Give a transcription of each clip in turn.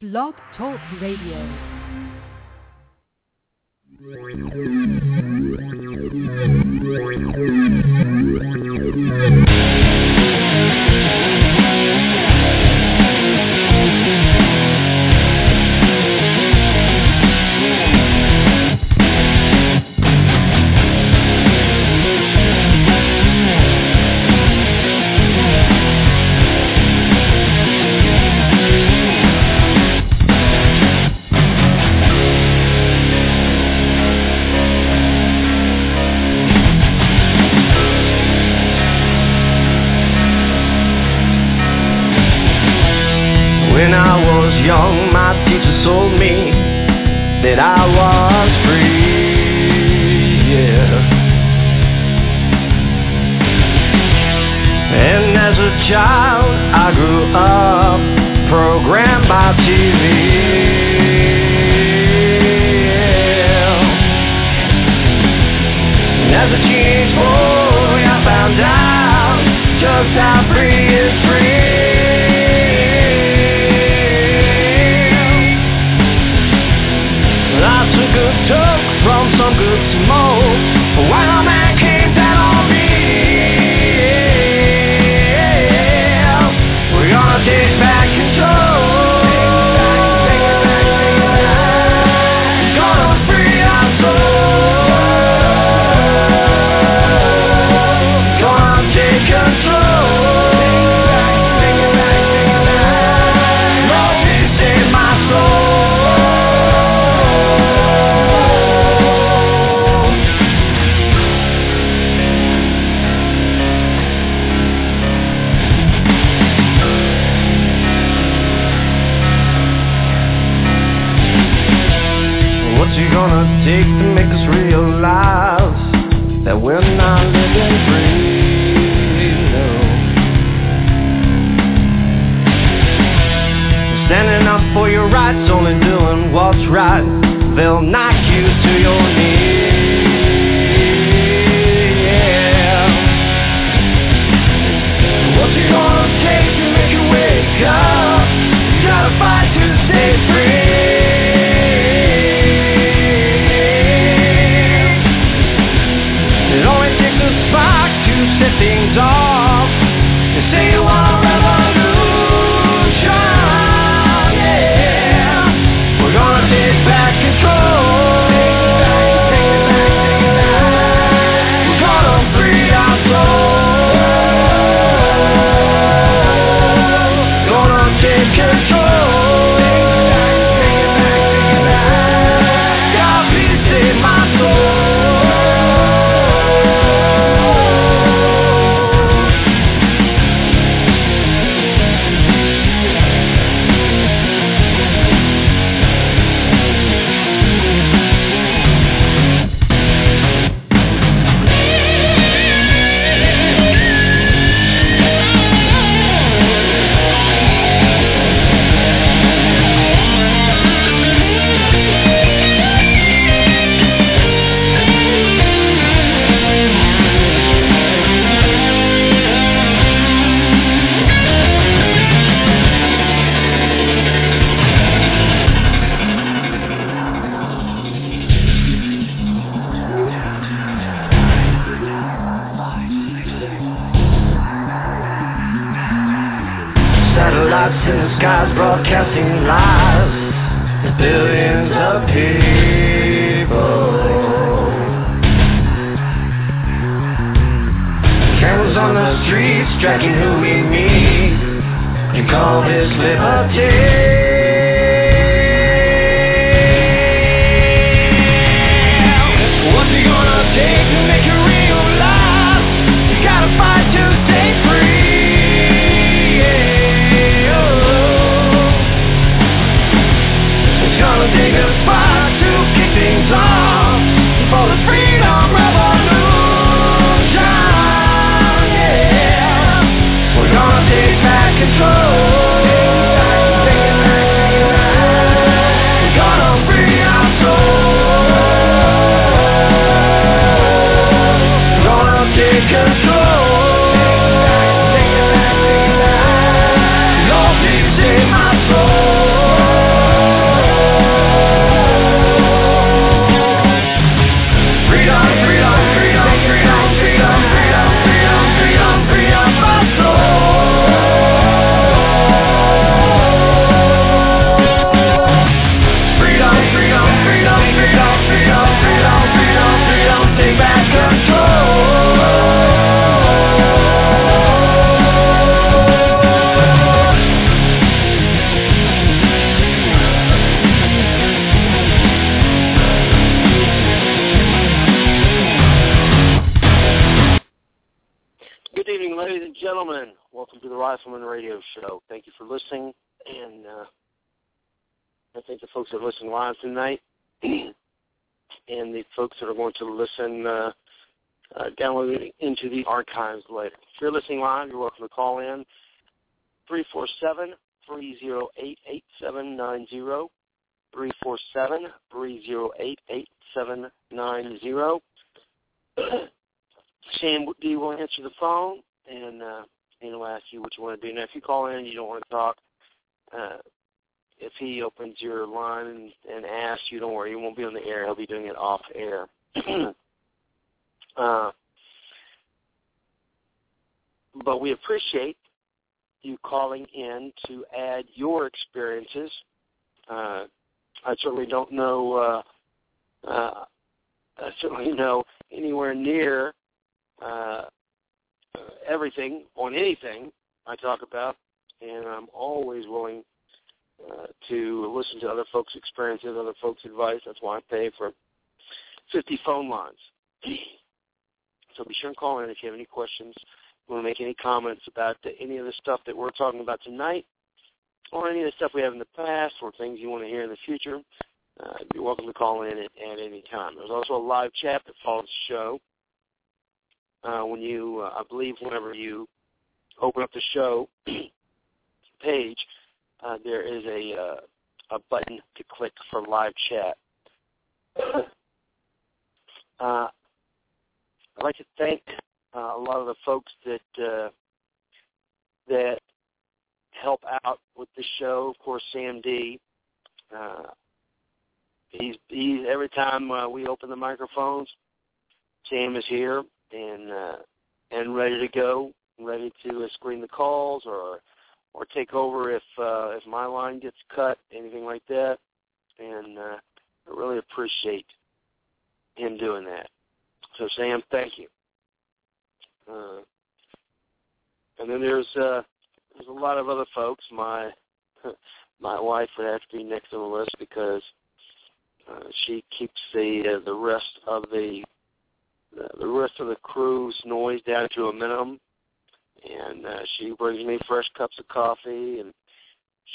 Blog Talk Radio. skies broadcasting lies to billions of people. Cameras on the streets, tracking who we meet. You call this liberty? What's it gonna take folks that listen live tonight, and the folks that are going to listen uh, uh, download into the archives later. If you're listening live, you're welcome to call in 347 308 8790. 347 308 8790. Sam D will answer the phone and uh, and he'll ask you what you want to do. Now, if you call in and you don't want to talk, uh, if he opens your line and, and asks you, don't worry, you won't be on the air. He'll be doing it off air. uh, but we appreciate you calling in to add your experiences. Uh, I certainly don't know. Uh, uh, I certainly know anywhere near uh, everything on anything I talk about, and I'm always willing to listen to other folks' experiences, other folks' advice. That's why I pay for 50 phone lines. so be sure and call in if you have any questions, you want to make any comments about the, any of the stuff that we're talking about tonight, or any of the stuff we have in the past, or things you want to hear in the future. Uh, you're welcome to call in at, at any time. There's also a live chat that follows the show uh, when you, uh, I believe, whenever you open up the show page, uh, there is a uh, a button to click for live chat. uh, I'd like to thank uh, a lot of the folks that uh, that help out with the show. Of course, Sam D. He's he's every time we open the microphones, Sam is here and and ready to go, ready to screen the calls or or take over if uh, if my line gets cut, anything like that. And uh, I really appreciate him doing that. So Sam, thank you. Uh, and then there's uh, there's a lot of other folks. My my wife would have to be next on the list because uh, she keeps the uh, the rest of the the rest of the crew's noise down to a minimum. And uh, she brings me fresh cups of coffee, and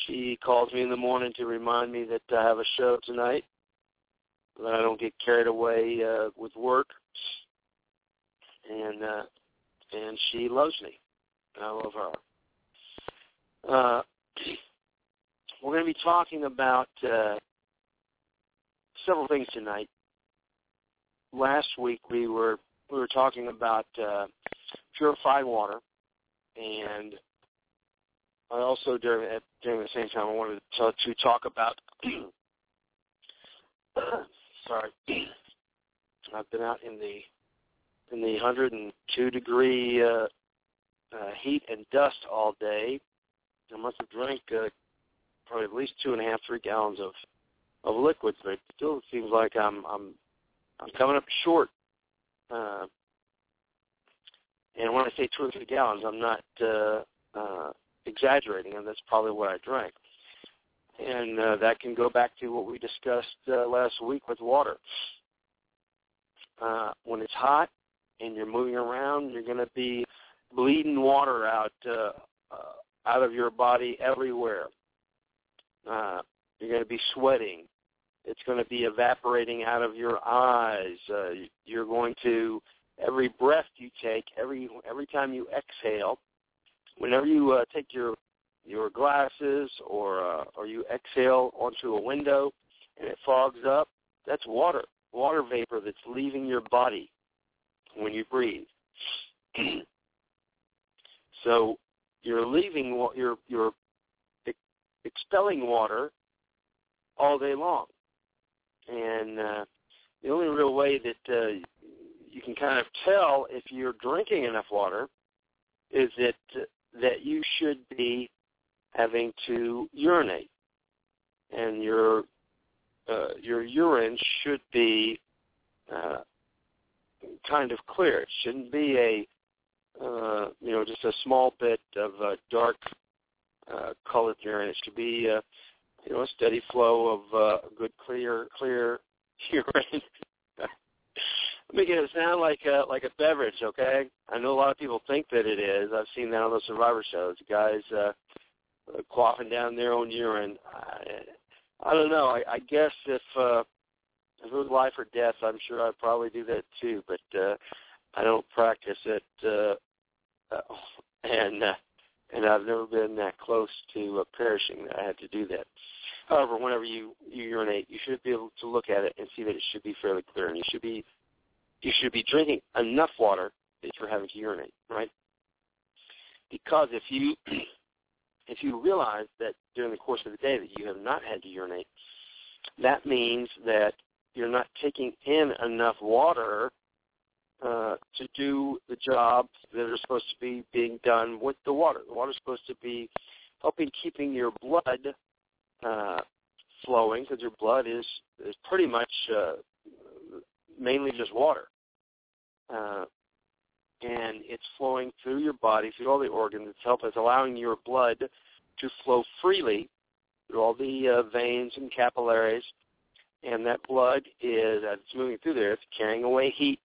she calls me in the morning to remind me that I have a show tonight, that I don't get carried away uh, with work. And uh, and she loves me. And I love her. Uh, we're going to be talking about uh, several things tonight last week we were we were talking about uh, purified water, and I also during at, during the same time I wanted to, to talk about. sorry, I've been out in the in the 102 degree uh, uh, heat and dust all day. I must have drank uh, probably at least two and a half, three gallons of of liquids, but it still seems like I'm I'm I'm coming up short. Uh, and when I say two or three gallons, I'm not uh, uh, exaggerating, and that's probably what I drank. And uh, that can go back to what we discussed uh, last week with water. Uh, when it's hot and you're moving around, you're going to be bleeding water out uh, uh, out of your body everywhere. Uh, you're going to be sweating. It's going to be evaporating out of your eyes. Uh, you're going to every breath you take, every every time you exhale, whenever you uh, take your your glasses or uh, or you exhale onto a window and it fogs up, that's water, water vapor that's leaving your body when you breathe. so you're leaving you're you're expelling water all day long. And uh, the only real way that uh, you can kind of tell if you're drinking enough water is that that you should be having to urinate, and your uh, your urine should be uh, kind of clear. It shouldn't be a uh, you know just a small bit of uh, dark uh, colored urine. It should be uh, you know, a steady flow of uh, good, clear, clear urine. Making it sound like a like a beverage, okay? I know a lot of people think that it is. I've seen that on those Survivor shows. Guys uh, quaffing down their own urine. I, I don't know. I, I guess if uh, if it was life or death, I'm sure I'd probably do that too. But uh, I don't practice it, uh, uh, and uh, and I've never been that close to uh, perishing that I had to do that. However, whenever you, you urinate, you should be able to look at it and see that it should be fairly clear, and you should be you should be drinking enough water that you're having to urinate, right? Because if you if you realize that during the course of the day that you have not had to urinate, that means that you're not taking in enough water uh, to do the jobs that are supposed to be being done with the water. The water is supposed to be helping keeping your blood uh, flowing because your blood is is pretty much uh, mainly just water, uh, and it's flowing through your body through all the organs. It's helping it's allowing your blood to flow freely through all the uh, veins and capillaries, and that blood is as it's moving through there, it's carrying away heat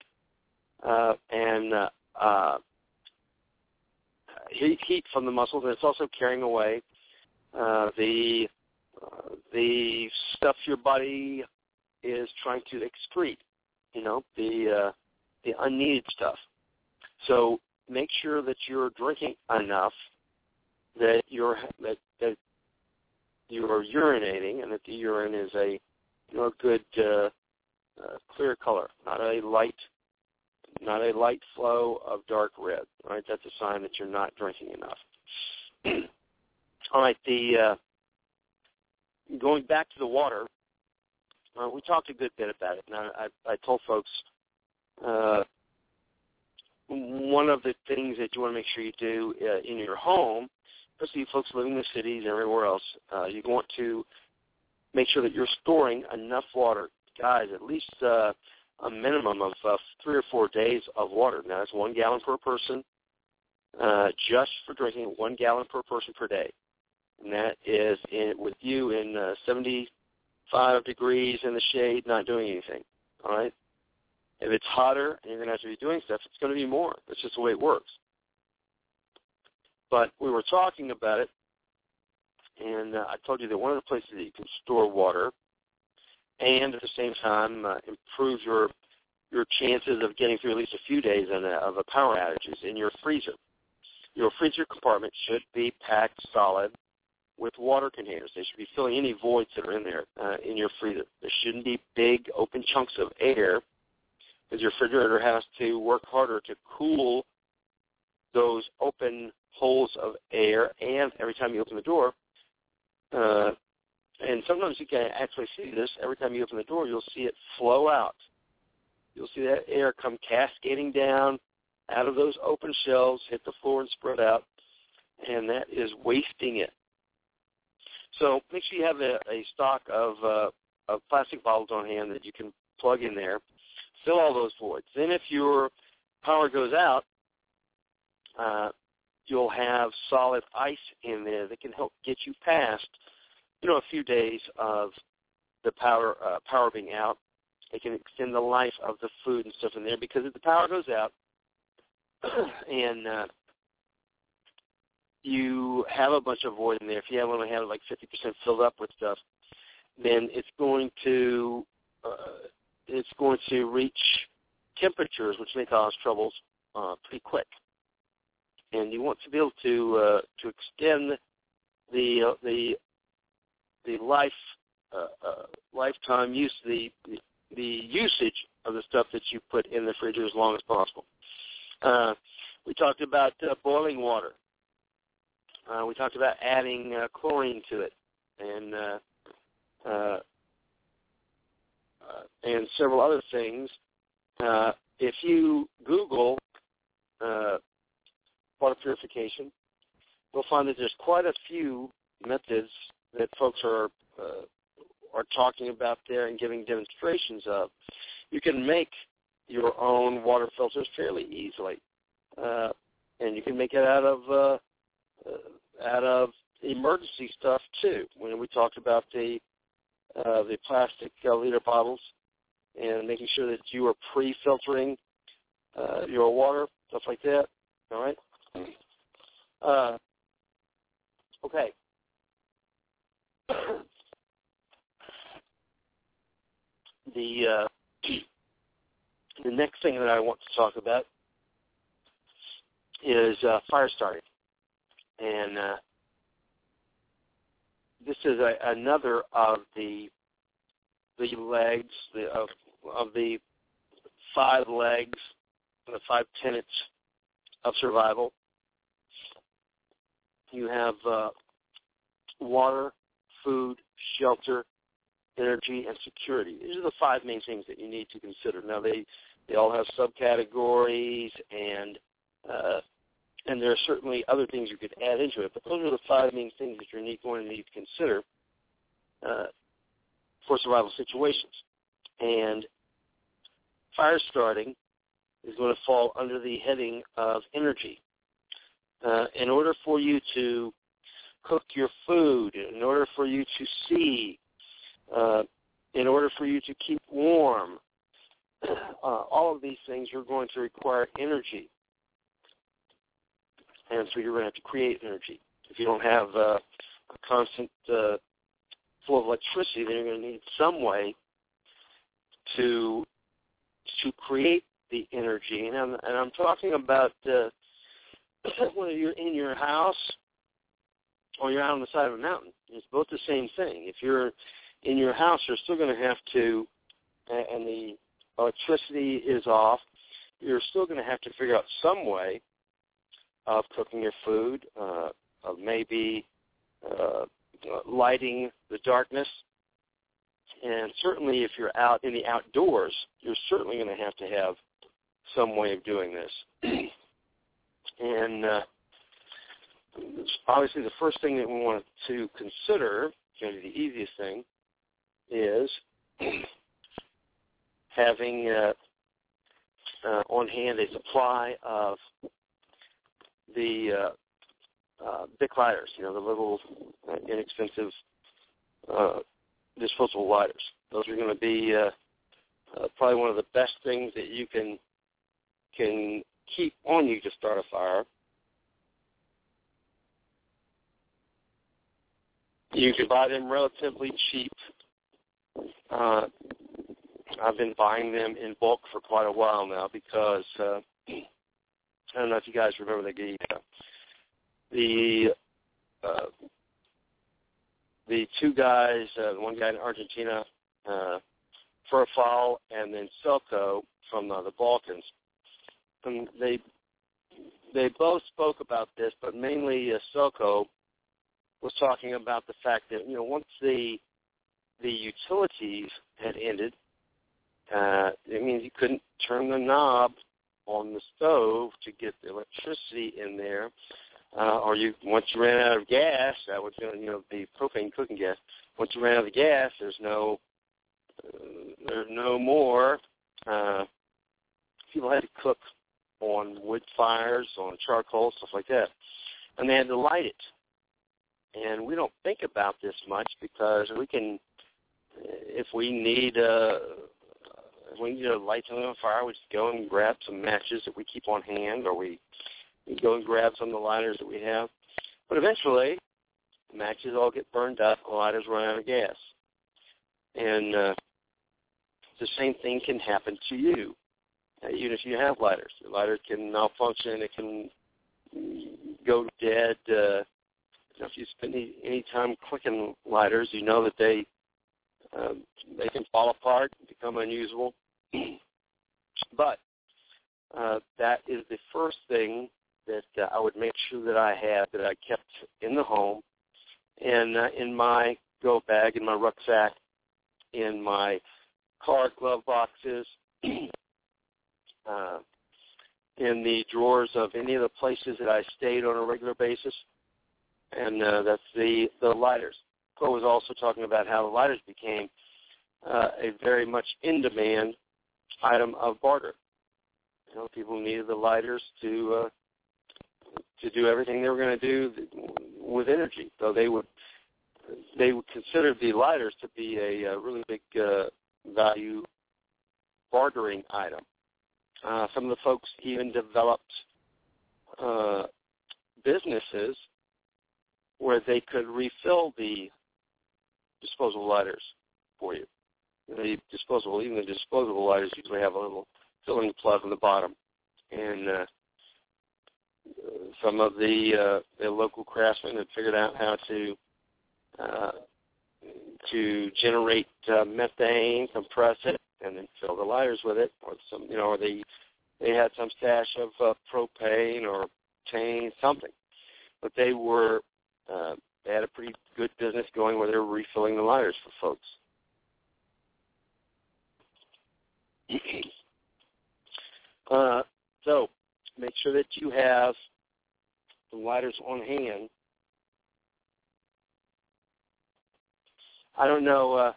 uh, and uh, uh, heat, heat from the muscles, and it's also carrying away uh, the uh, the stuff your body is trying to excrete. You know, the uh, the unneeded stuff. So make sure that you're drinking enough that you're that that you are urinating, and that the urine is a you know a good uh, uh, clear color, not a light not a light flow of dark red. Right, that's a sign that you're not drinking enough. All right, the uh, going back to the water, uh, we talked a good bit about it. Now, I, I told folks uh, one of the things that you want to make sure you do uh, in your home, especially folks living in the cities and everywhere else, uh, you want to make sure that you're storing enough water. Guys, at least uh, a minimum of uh, three or four days of water. Now, that's one gallon per person, uh, just for drinking, one gallon per person per day and that is in, with you in uh, 75 degrees in the shade, not doing anything. All right. If it's hotter and you're going to have to be doing stuff, it's going to be more. That's just the way it works. But we were talking about it, and uh, I told you that one of the places that you can store water, and at the same time uh, improve your your chances of getting through at least a few days a, of a power outage is in your freezer. Your freezer compartment should be packed solid with water containers. They should be filling any voids that are in there uh, in your freezer. There shouldn't be big open chunks of air because your refrigerator has to work harder to cool those open holes of air and every time you open the door, uh, and sometimes you can actually see this, every time you open the door, you'll see it flow out. You'll see that air come cascading down out of those open shelves, hit the floor and spread out, and that is wasting it. So make sure you have a, a stock of, uh, of plastic bottles on hand that you can plug in there. Fill all those voids. Then if your power goes out, uh, you'll have solid ice in there that can help get you past, you know, a few days of the power uh, power being out. It can extend the life of the food and stuff in there because if the power goes out and uh, you have a bunch of void in there, if you have only have like 50% filled up with stuff, then it's going to uh, it's going to reach temperatures which may cause troubles uh, pretty quick. And you want to be able to uh, to extend the uh, the the life uh, uh, lifetime use the, the usage of the stuff that you put in the fridge as long as possible. Uh, we talked about boiling water. We talked about adding chlorine to it, and and several other things. Uh, if you Google uh, water purification, you'll find that there's quite a few methods that folks are uh, are talking about there and giving demonstrations of. You can make your own water filters fairly easily, uh, and you can make it out of uh, uh, out of emergency stuff too. When we talked about the uh, the plastic uh, liter bottles and making sure that you are pre-filtering uh, your water, stuff like that. All right. Uh, okay. the uh, the next thing that I want to talk about is uh, fire starting, and uh, this is a, another of the the legs the, of of the five legs, the five tenets of survival. You have uh, water, food, shelter, energy, and security. These are the five main things that you need to consider. Now they they all have subcategories and uh, and there are certainly other things you could add into it, but those are the five main things that you're going to need to consider uh, for survival situations. And fire starting is going to fall under the heading of energy. Uh, in order for you to cook your food, in order for you to see, uh, in order for you to keep warm, uh, all of these things are going to require energy and so you're going to have to create energy. If you don't have uh, a constant uh, flow of electricity, then you're going to need some way to to create the energy. And I'm, and I'm talking about uh, whether you're in your house or you're out on the side of a mountain. It's both the same thing. If you're in your house, you're still going to have to, and the electricity is off, you're still going to have to figure out some way of cooking your food, uh, of maybe uh, lighting the darkness. And certainly if you're out in the outdoors, you're certainly going to have to have some way of doing this. and uh, obviously the first thing that we want to consider, going to be the easiest thing, is having uh, uh, on hand a supply of the uh, uh, Bic lighters, you know, the little uh, inexpensive uh, disposable lighters. Those are going to be uh, uh, probably one of the best things that you can can keep on you to start a fire. You can buy them relatively cheap. Uh, I've been buying them in bulk for quite a while now because uh, I don't know if you guys remember the uh, the uh, the two guys, uh, one guy in Argentina, uh, FerFAL, and then Selco from uh, the Balkans. And they they both spoke about this, but mainly uh, Selco was talking about the fact that you know once the the utilities had ended, uh, it means you couldn't turn the knob on the stove to get the electricity in there, uh, or you once you ran out of gas, that was you know the propane cooking gas. Once you ran out of gas, there's no uh, there's no more. Uh, people had to cook on wood fires, on charcoal, stuff like that, and they had to light it. And we don't think about this much because we can, if we need a uh, we need to light something on fire, we just go and grab some matches that we keep on hand, or we, we go and grab some of the lighters that we have. But eventually, the matches all get burned up, the lighters run out of gas. And uh, the same thing can happen to you, uh, even if you have lighters. Your lighter can malfunction, it can go dead. Uh, you know, if you spend any, any time clicking lighters, you know that they um, they can fall apart, become unusable. but uh, that is the first thing that uh, I would make sure that I had that I kept in the home, and uh, in my go bag, in my rucksack, in my car glove boxes, uh, in the drawers of any of the places that I stayed on a regular basis, and uh, that's the the lighters. Was also talking about how the lighters became uh, a very much in demand item of barter. You know, people needed the lighters to uh, to do everything they were going to do with energy. So they would they would consider the lighters to be a, a really big uh, value bartering item. Uh, some of the folks even developed uh, businesses where they could refill the disposable lighters for you. The disposable, even the disposable lighters usually have a little filling plug in the bottom, and uh, some of the uh, the local craftsmen had figured out how to uh, to generate uh, methane, compress it, and then fill the lighters with it, or some you know, or they they had some stash of uh, propane or tane, something, but they were uh, they had a pretty good business going where they were refilling the lighters for folks. uh, so make sure that you have the lighters on hand. I don't know uh,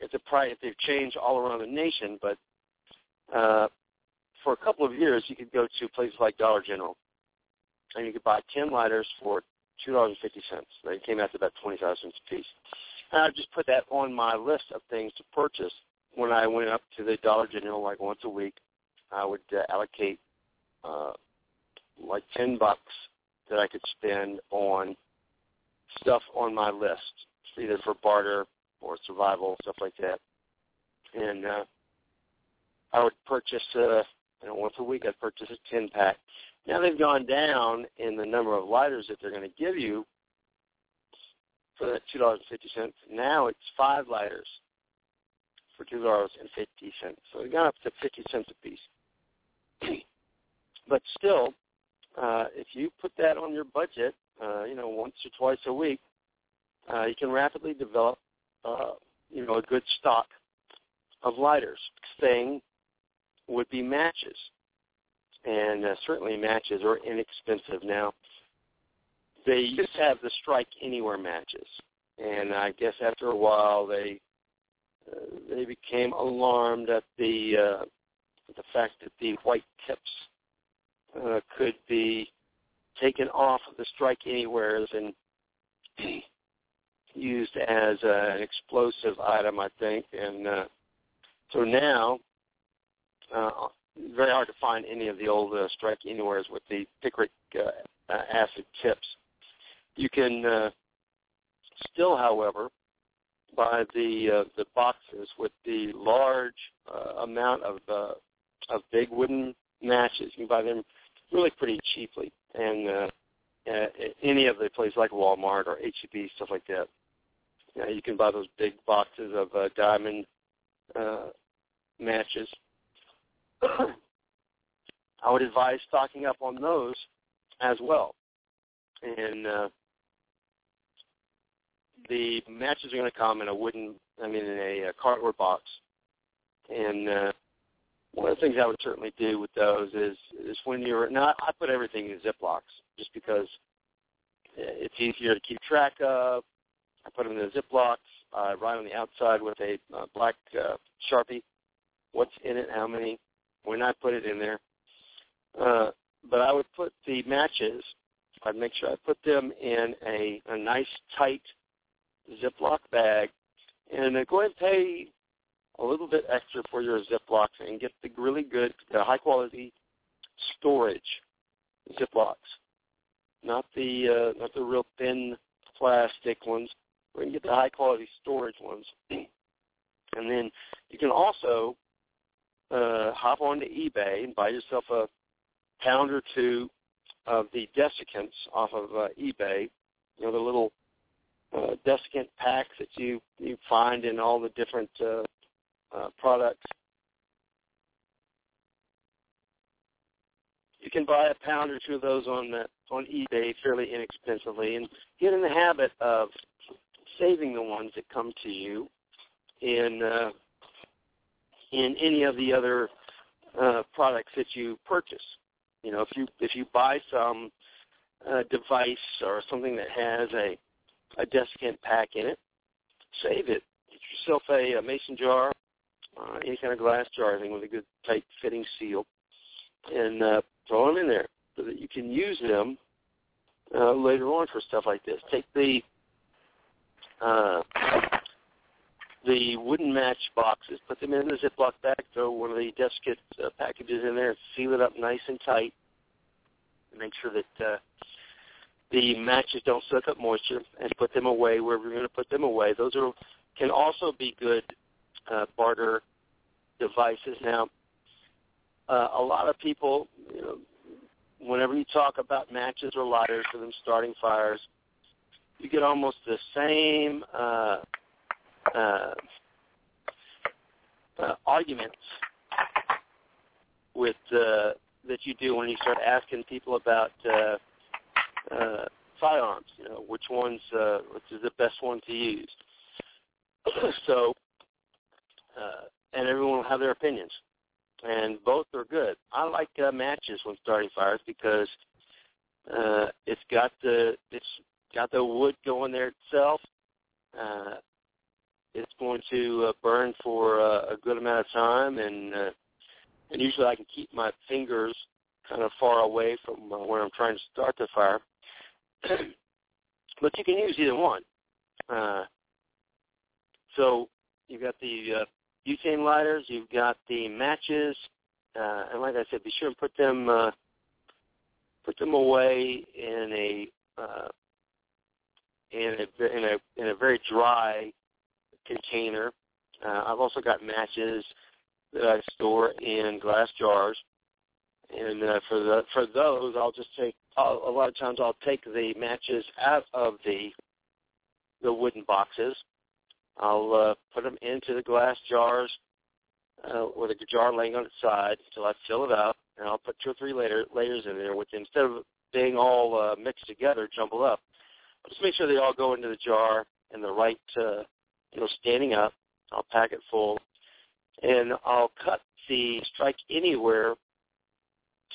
if the price if they've changed all around the nation, but uh, for a couple of years you could go to places like Dollar General and you could buy ten lighters for two dollars and fifty cents. They came out to about twenty five cents a piece. And I just put that on my list of things to purchase when I went up to the Dollar General like once a week. I would uh, allocate uh, like ten bucks that I could spend on stuff on my list, either for barter or survival, stuff like that. And uh, I would purchase, uh, you know, once a week I'd purchase a 10 pack. Now they've gone down in the number of lighters that they're going to give you for that $2.50. Now it's five lighters for $2.50. So they've gone up to 50 cents a piece. but still, uh, if you put that on your budget, uh, you know, once or twice a week, uh, you can rapidly develop, uh, you know, a good stock of lighters. Thing would be matches, and uh, certainly matches are inexpensive now. They used to have the strike anywhere matches, and I guess after a while they uh, they became alarmed at the uh, the fact that the white tips uh, could be taken off of the strike anywheres and used as uh, an explosive item, I think. And uh, so now, uh, very hard to find any of the old uh, strike anywheres with the picric uh, acid tips. You can uh, still, however, buy the uh, the boxes with the large uh, amount of uh, of big wooden matches. You can buy them really pretty cheaply, and uh, uh, any of the places like Walmart or HEB, stuff like that. You, know, you can buy those big boxes of uh, diamond uh, matches. I would advise stocking up on those as well. And uh, the matches are going to come in a wooden, I mean, in a, a cardboard box. And uh, one of the things I would certainly do with those is is when you're now I put everything in Ziplocs just because it's easier to keep track of. I put them in the Ziplocs uh, right on the outside with a uh, black uh, sharpie. What's in it? How many? When I put it in there. Uh, but I would put the matches. I'd make sure I put them in a, a nice tight Ziploc bag, and uh, go ahead and pay a little bit extra for your Ziplocs and get the really good, uh, high quality storage Ziplocs, not the uh, not the real thin plastic ones. We can get the high quality storage ones, and then you can also uh, hop onto eBay and buy yourself a pound or two of the desiccants off of uh, eBay. You know the little uh, desiccant packs that you you find in all the different uh, uh, products. You can buy a pound or two of those on the, on eBay fairly inexpensively, and get in the habit of saving the ones that come to you in uh, in any of the other uh, products that you purchase. You know, if you if you buy some uh, device or something that has a a desiccant pack in it, save it. Get yourself a, a mason jar uh, any kind of glass jar, I think, with a good tight fitting seal, and uh, throw them in there so that you can use them uh, later on for stuff like this. Take the uh, the wooden match boxes, put them in the Ziploc bag, throw one of the desiccant uh, packages in there, seal it up nice and tight, and make sure that uh, the matches don't soak up moisture, and put them away wherever you're going to put them away. Those are can also be good uh, barter devices. Now, uh, a lot of people, you know, whenever you talk about matches or lighters for them starting fires, you get almost the same uh, uh, uh, arguments with uh, that you do when you start asking people about uh, uh, firearms. You know, which one's uh, which is the best one to use. so, uh, and everyone will have their opinions, and both are good. I like uh, matches when starting fires because uh, it's got the it's got the wood going there itself. Uh, it's going to uh, burn for uh, a good amount of time, and uh, and usually I can keep my fingers kind of far away from uh, where I'm trying to start the fire. but you can use either one. Uh, so you've got the uh, butane lighters, you've got the matches, uh, and like I said, be sure and put them uh, put them away in a uh, in a in a in a very dry container. Uh, I've also got matches that I store in glass jars, and uh, for the for those, I'll just take. I'll, a lot of times, I'll take the matches out of the the wooden boxes. I'll uh, put them into the glass jars uh, with a jar laying on its side until I fill it up, and I'll put two or three layer, layers in there with instead of being all uh, mixed together, jumbled up. I'll just make sure they all go into the jar in the right, uh, you know, standing up. I'll pack it full, and I'll cut the strike anywhere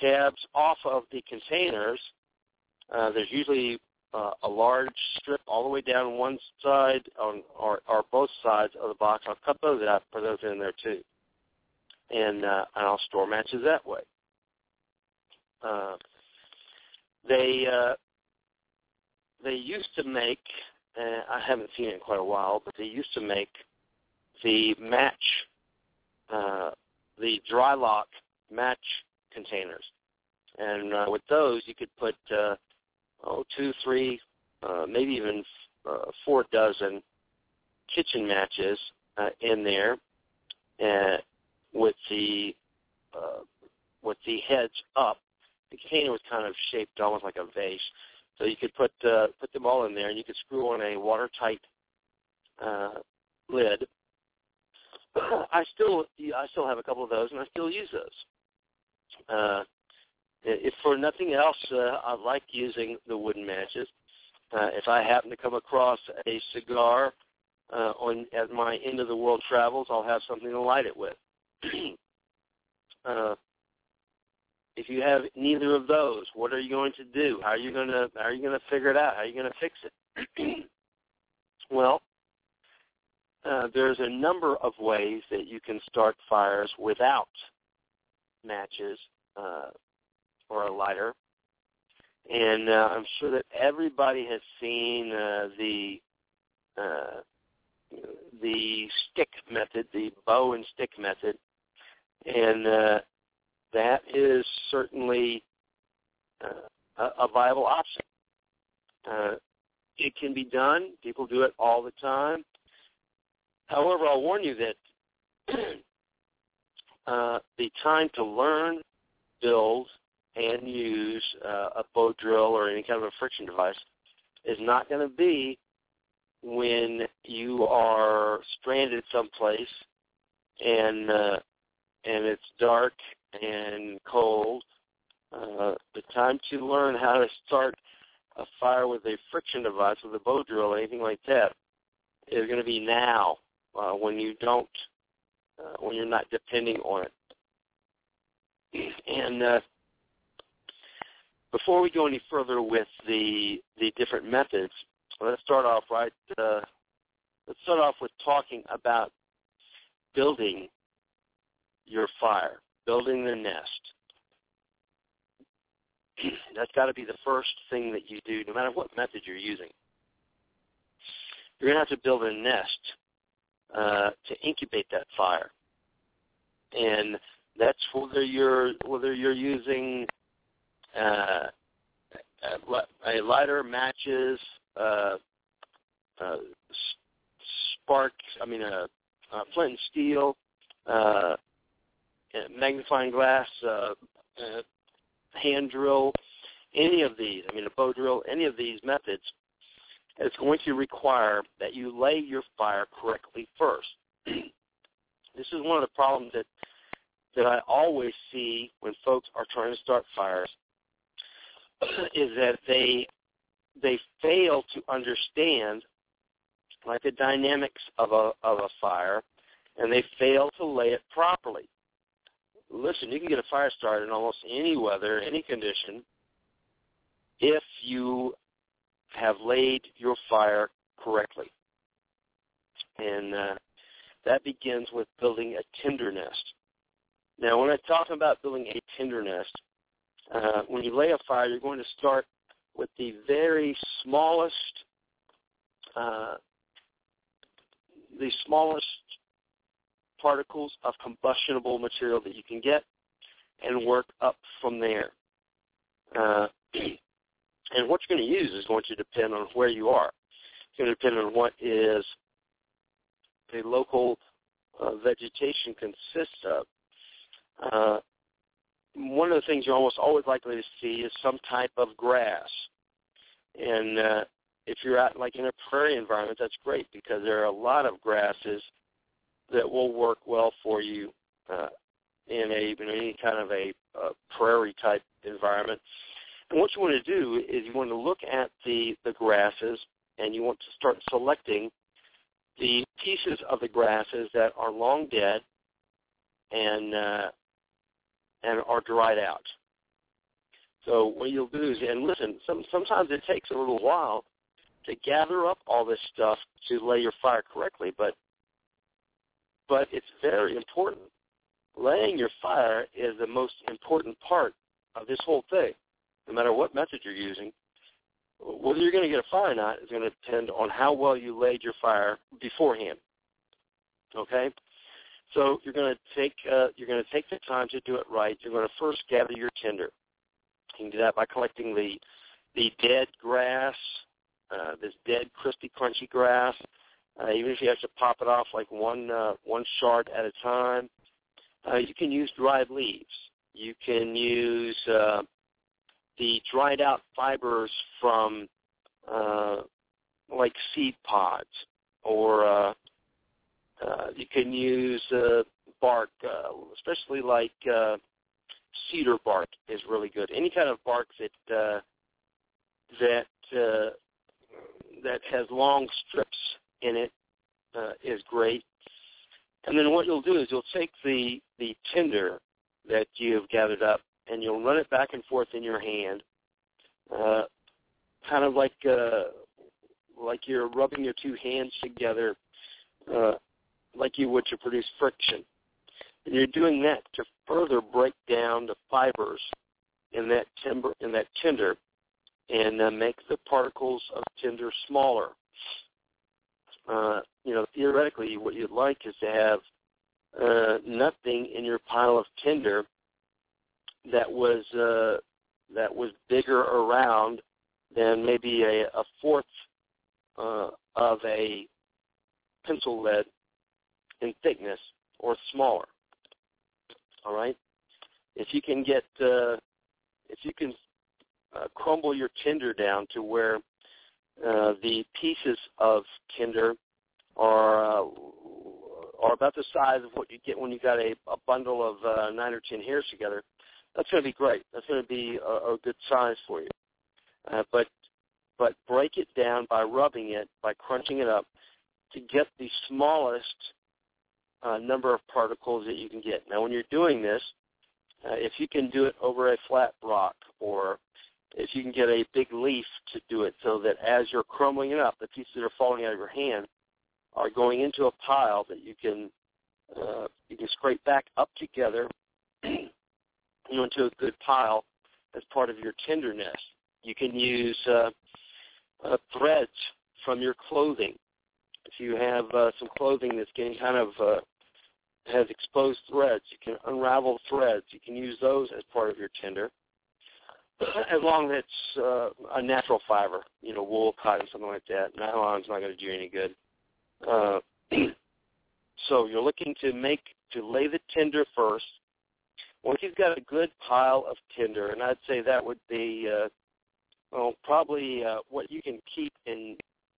tabs off of the containers. Uh, there's usually uh, a large strip all the way down one side on or, or both sides of the box. I'll cut those out, put those in there too, and uh, and I'll store matches that way. Uh, they uh, they used to make. Uh, I haven't seen it in quite a while, but they used to make the match, uh, the dry lock match containers, and uh, with those you could put uh, oh two, three, uh, maybe even uh, four dozen kitchen matches uh, in there, uh, with the uh, with the heads up. The container was kind of shaped almost like a vase, so you could put uh, put them all in there, and you could screw on a watertight uh, lid. I still I still have a couple of those, and I still use those. Uh, if for nothing else, uh, I like using the wooden matches. Uh, if I happen to come across a cigar uh, on at my end of the world travels, I'll have something to light it with. uh, if you have neither of those, what are you going to do? How are you going to how are you going to figure it out? How are you going to fix it? well, uh, there's a number of ways that you can start fires without matches uh, or a lighter, and uh, I'm sure that everybody has seen uh, the uh, the stick method, the bow and stick method, and uh, that is certainly uh, a, viable option. Uh, it can be done. People do it all the time. However, I'll warn you that uh, the time to learn, build, and use uh, a bow drill or any kind of a friction device is not going to be when you are stranded someplace and uh, and it's dark and cold. Uh, the time to learn how to start a fire with a friction device, with a bow drill, or anything like that, is going to be now uh, when you don't, uh, when you're not depending on it. And uh, before we go any further with the the different methods, let's start off right. Uh, let's start off with talking about building your fire building the nest. That's got to be the first thing that you do, no matter what method you're using. You're going to have to build a nest uh, to incubate that fire. And that's whether you're whether you're using uh, a lighter, matches, uh, uh, spark. I mean, a, a flint and steel, uh, magnifying glass, uh, uh, hand drill, any of these. I mean, a bow drill. Any of these methods. It's going to require that you lay your fire correctly first. this is one of the problems that that I always see when folks are trying to start fires is that they they fail to understand like the dynamics of a of a fire and they fail to lay it properly. Listen, you can get a fire started in almost any weather, any condition, if you have laid your fire correctly. And uh, that begins with building a tinder nest. Now, when I talk about building a tinder nest, uh, when you lay a fire, you're going to start with the very smallest, uh, the smallest particles of combustible material that you can get, and work up from there. Uh, and what you're going to use is going to depend on where you are. It's going to depend on what is the local uh, vegetation consists of. Uh, one of the things you're almost always likely to see is some type of grass. And uh, if you're out like in a prairie environment, that's great because there are a lot of grasses that will work well for you uh, in a in any kind of a prairie type environment. And what you want to do is you want to look at the the grasses and you want to start selecting the pieces of the grasses that are long dead and uh, and are dried out. So what you'll do is, and listen, some, sometimes it takes a little while to gather up all this stuff to lay your fire correctly, but but it's very important. Laying your fire is the most important part of this whole thing. No matter what method you're using, whether you're going to get a fire or not is going to depend on how well you laid your fire beforehand. Okay, so you're going to take uh, you're going to take the time to do it right. You're going to first gather your tinder. You can do that by collecting the the dead grass, uh, this dead, crispy, crunchy grass. Uh, even if you have to pop it off like one uh, one shard at a time, uh, you can use dried leaves. You can use uh, the dried out fibers from uh, like seed pods or uh, uh, you can use uh, bark, uh, especially like uh, cedar bark is really good. Any kind of bark that uh, that uh, that has long strips in it uh, is great. And then what you'll do is you'll take the the tinder that you've gathered up and you'll run it back and forth in your hand, uh, kind of like uh, like you're rubbing your two hands together uh, like you would to produce friction. And you're doing that to further break down the fibers in that timber in that tinder and uh, make the particles of tinder smaller. Uh, you know, theoretically, what you'd like is to have uh, nothing in your pile of tinder that was uh, that was bigger around than maybe a, a fourth uh, of a pencil lead in thickness or smaller. All right. If you can get, uh, if you can uh, crumble your tinder down to where uh, the pieces of tinder are uh, are about the size of what you get when you got a, a bundle of uh, nine or ten hairs together, that's going to be great. That's going to be a, a good size for you. Uh, but but break it down by rubbing it, by crunching it up, to get the smallest uh, number of particles that you can get. Now, when you're doing this, uh, if you can do it over a flat rock or if you can get a big leaf to do it so that as you're crumbling it up, the pieces that are falling out of your hand are going into a pile that you can uh, you can scrape back up together you know, into a good pile as part of your tinder nest. You can use uh, uh, threads from your clothing If you have uh, some clothing that's getting kind of uh, has exposed threads, you can unravel threads. You can use those as part of your tinder, as long as it's uh, a natural fiber, you know, wool, cotton, something like that. Nylon's not going to do you any good. Uh, so you're looking to make to lay the tinder first. Once you've got a good pile of tinder, and I'd say that would be, uh, well, probably uh, what you can keep in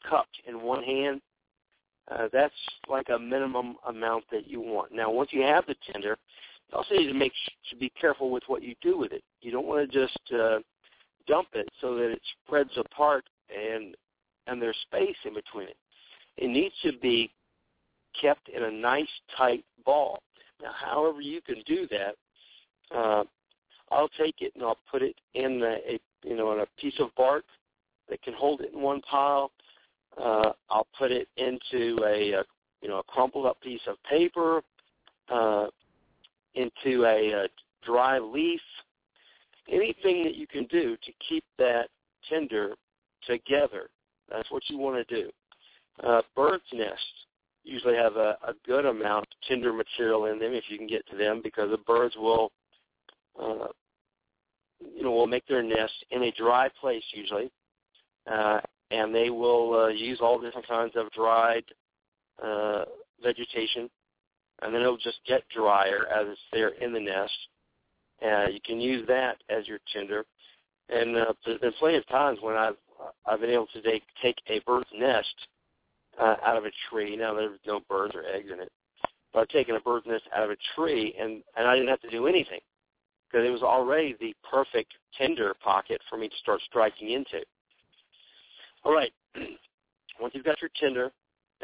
cupped in one hand. Uh, that's like a minimum amount that you want. Now, once you have the tinder, you also need to make to be careful with what you do with it. You don't want to just uh, dump it so that it spreads apart and and there's space in between it. It needs to be kept in a nice tight ball. Now, however you can do that, uh, I'll take it and I'll put it in a, a you know in a piece of bark that can hold it in one pile. Uh, I'll put it into a, a you know a crumpled up piece of paper, uh, into a, a dry leaf, anything that you can do to keep that tinder together. That's what you want to do. Uh, bird's nests usually have a, a good amount of tinder material in them if you can get to them because the birds will uh, you know will make their nest in a dry place usually uh, and they will uh, use all different kinds of dried uh, vegetation and then it'll just get drier as it's there in the nest and you can use that as your tinder and uh, there's been plenty of times when I've I've been able to take, take a bird's nest uh, out of a tree. Now there's no birds or eggs in it, but I've taken a bird's nest out of a tree, and and I didn't have to do anything because it was already the perfect tinder pocket for me to start striking into. All right, once you've got your tinder,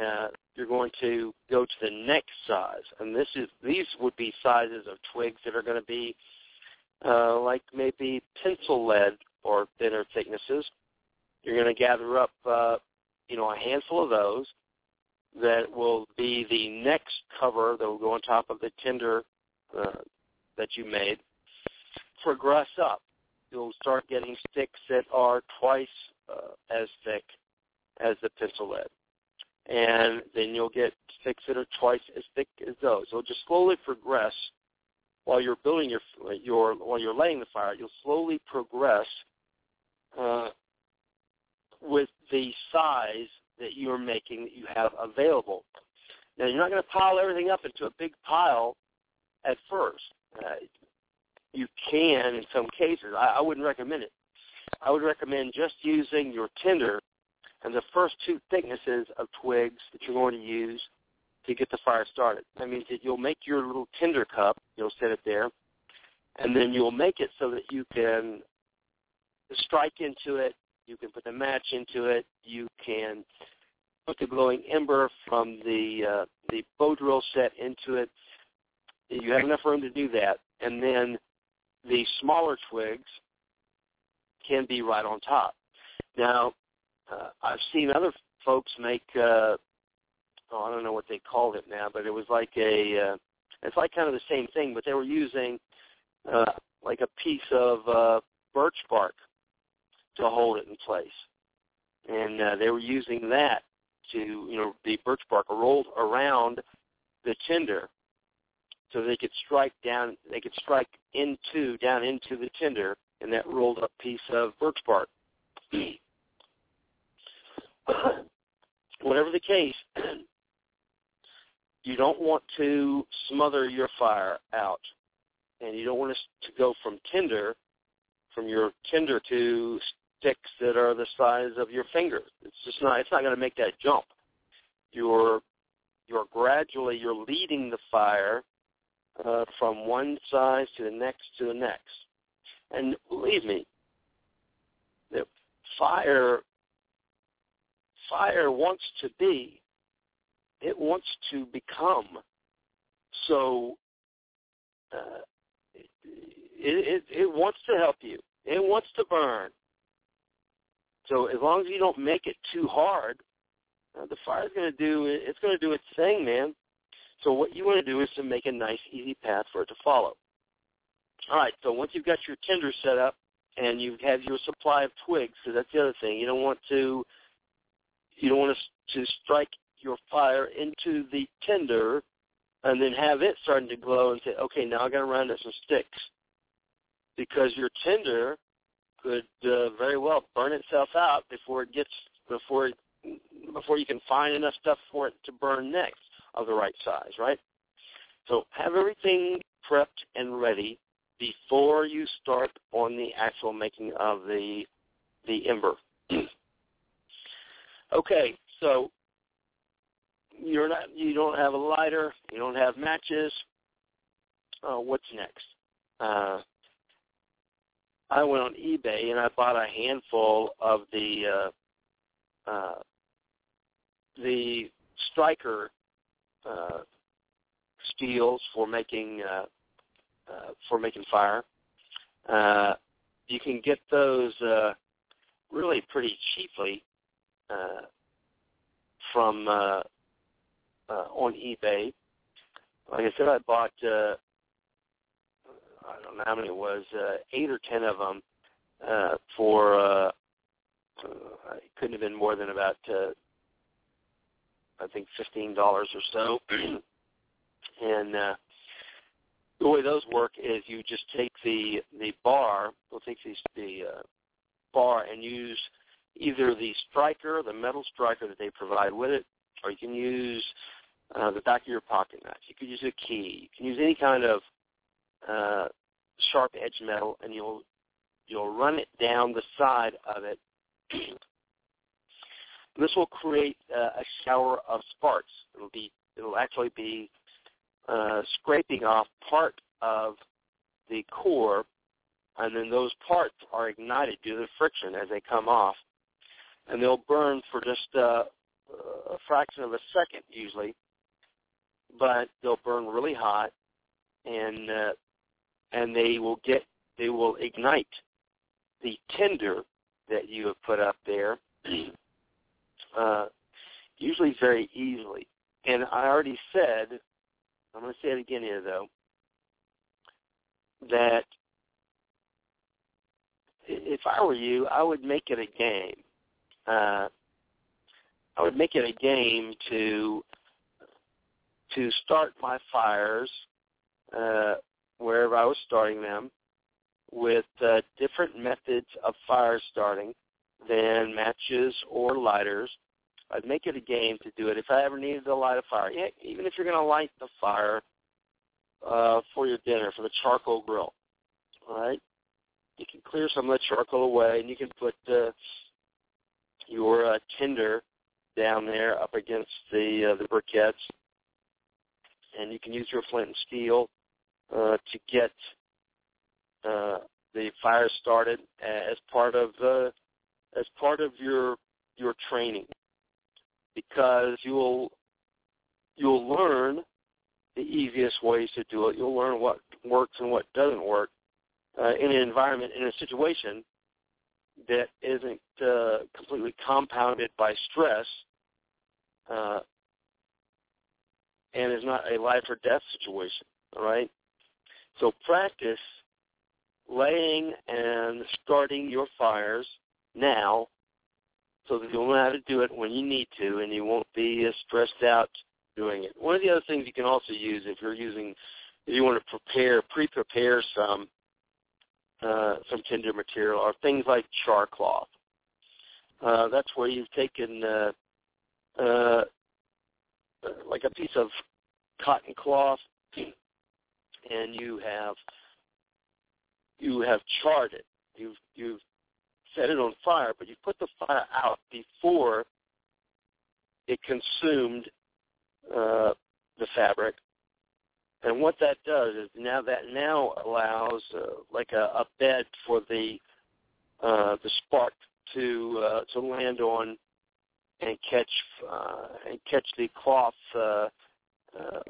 uh, you're going to go to the next size, and this is these would be sizes of twigs that are going to be uh, like maybe pencil lead or thinner thicknesses. You're going to gather up uh, you know, a handful of those that will be the next cover that will go on top of the tinder uh, that you made. Progress up. You'll start getting sticks that are twice uh, as thick as the pencil lead. And then you'll get sticks that are twice as thick as those. So just slowly progress while you're building your your while you're laying the fire. You'll slowly progress uh, with the size that you're making that you have available. Now, you're not going to pile everything up into a big pile at first. Uh, you can in some cases. I, I wouldn't recommend it. I would recommend just using your tinder and the first two thicknesses of twigs that you're going to use to get the fire started. That means that you'll make your little tinder cup, you'll set it there, and then you'll make it so that you can strike into it you can put the match into it. You can put the glowing ember from the uh, the bow drill set into it. You have enough room to do that, and then the smaller twigs can be right on top. Now, uh, I've seen other folks make. Uh, oh, I don't know what they called it now, but it was like a. Uh, it's like kind of the same thing, but they were using uh, like a piece of uh, birch bark to hold it in place. And uh, they were using that to, you know, the birch bark rolled around the tinder so they could strike down, they could strike into, down into the tinder in that rolled up piece of birch bark. Whatever the case, you don't want to smother your fire out, and you don't want to go from tinder, from your tinder to sticks that are the size of your finger. It's just not. It's not going to make that jump. You're you're gradually you're leading the fire uh, from one size to the next to the next. And believe me, the fire fire wants to be. It wants to become. So uh, it, it, it wants to help you. It wants to burn. So as long as you don't make it too hard, uh, the fire's going to do it's going to do its thing, man. So what you want to do is to make a nice, easy path for it to follow. All right. So once you've got your tinder set up and you have your supply of twigs, because that's the other thing, you don't want to you don't want to, to strike your fire into the tinder and then have it starting to glow and say, okay, now I got to round up some sticks. Because your tinder could uh, very well burn itself out before it gets before it, before you can find enough stuff for it to burn next of the right size, right? So have everything prepped and ready before you start on the actual making of the the ember. okay, so you're not you don't have a lighter, you don't have matches. Uh, what's next? Uh, I went on eBay and I bought a handful of the uh, uh, the striker uh, steels for making uh, uh, for making fire. Uh, you can get those uh, really pretty cheaply from uh, uh, on eBay. Like I said, I bought uh, I don't know how many it was, uh, eight or ten of them uh, for uh, uh, it couldn't have been more than about uh, I think fifteen dollars or so. and uh, the way those work is you just take the the bar, we'll take the the uh, bar and use either the striker, the metal striker that they provide with it, or you can use uh, the back of your pocket knife. You can use a key. You can use any kind of uh, sharp edged metal, and you'll you'll run it down the side of it. this will create uh, a shower of sparks. It'll be it'll actually be uh, scraping off part of the core, and then those parts are ignited due to the friction as they come off, and they'll burn for just uh, a fraction of a second usually, but they'll burn really hot, and uh, and they will get they will ignite the tinder that you have put up there, uh, usually very easily. And I already said, I'm going to say it again here though, that if I were you, I would make it a game. Uh, I would make it a game to to start my fires uh, wherever I was starting them with uh, different methods of fire starting than matches or lighters. I'd make it a game to do it if I ever needed to light a fire. Yeah, even if you're going to light the fire uh, for your dinner, for the charcoal grill, all right? You can clear some of the charcoal away, and you can put uh, your uh, tinder down there up against the uh, the briquettes, and you can use your flint and steel uh, to get uh, the fire started as part of uh, as part of your your training, because you'll you'll learn the easiest ways to do it. You'll learn what works and what doesn't work uh, in an environment in a situation that isn't uh, completely compounded by stress uh, and is not a life or death situation. All right. So practice laying and starting your fires now so that you'll know how to do it when you need to and you won't be as stressed out doing it. One of the other things you can also use if you're using if you want to prepare pre-prepare some uh, some tinder material are things like char cloth. Uh, that's where you've taken uh, uh, like a piece of cotton cloth and you have you have charred it. You've you've set it on fire, but you put the fire out before it consumed uh, the fabric. And what that does is now that now allows uh, like a, a bed for the uh, the spark to uh, to land on and catch uh, and catch the cloth uh, uh,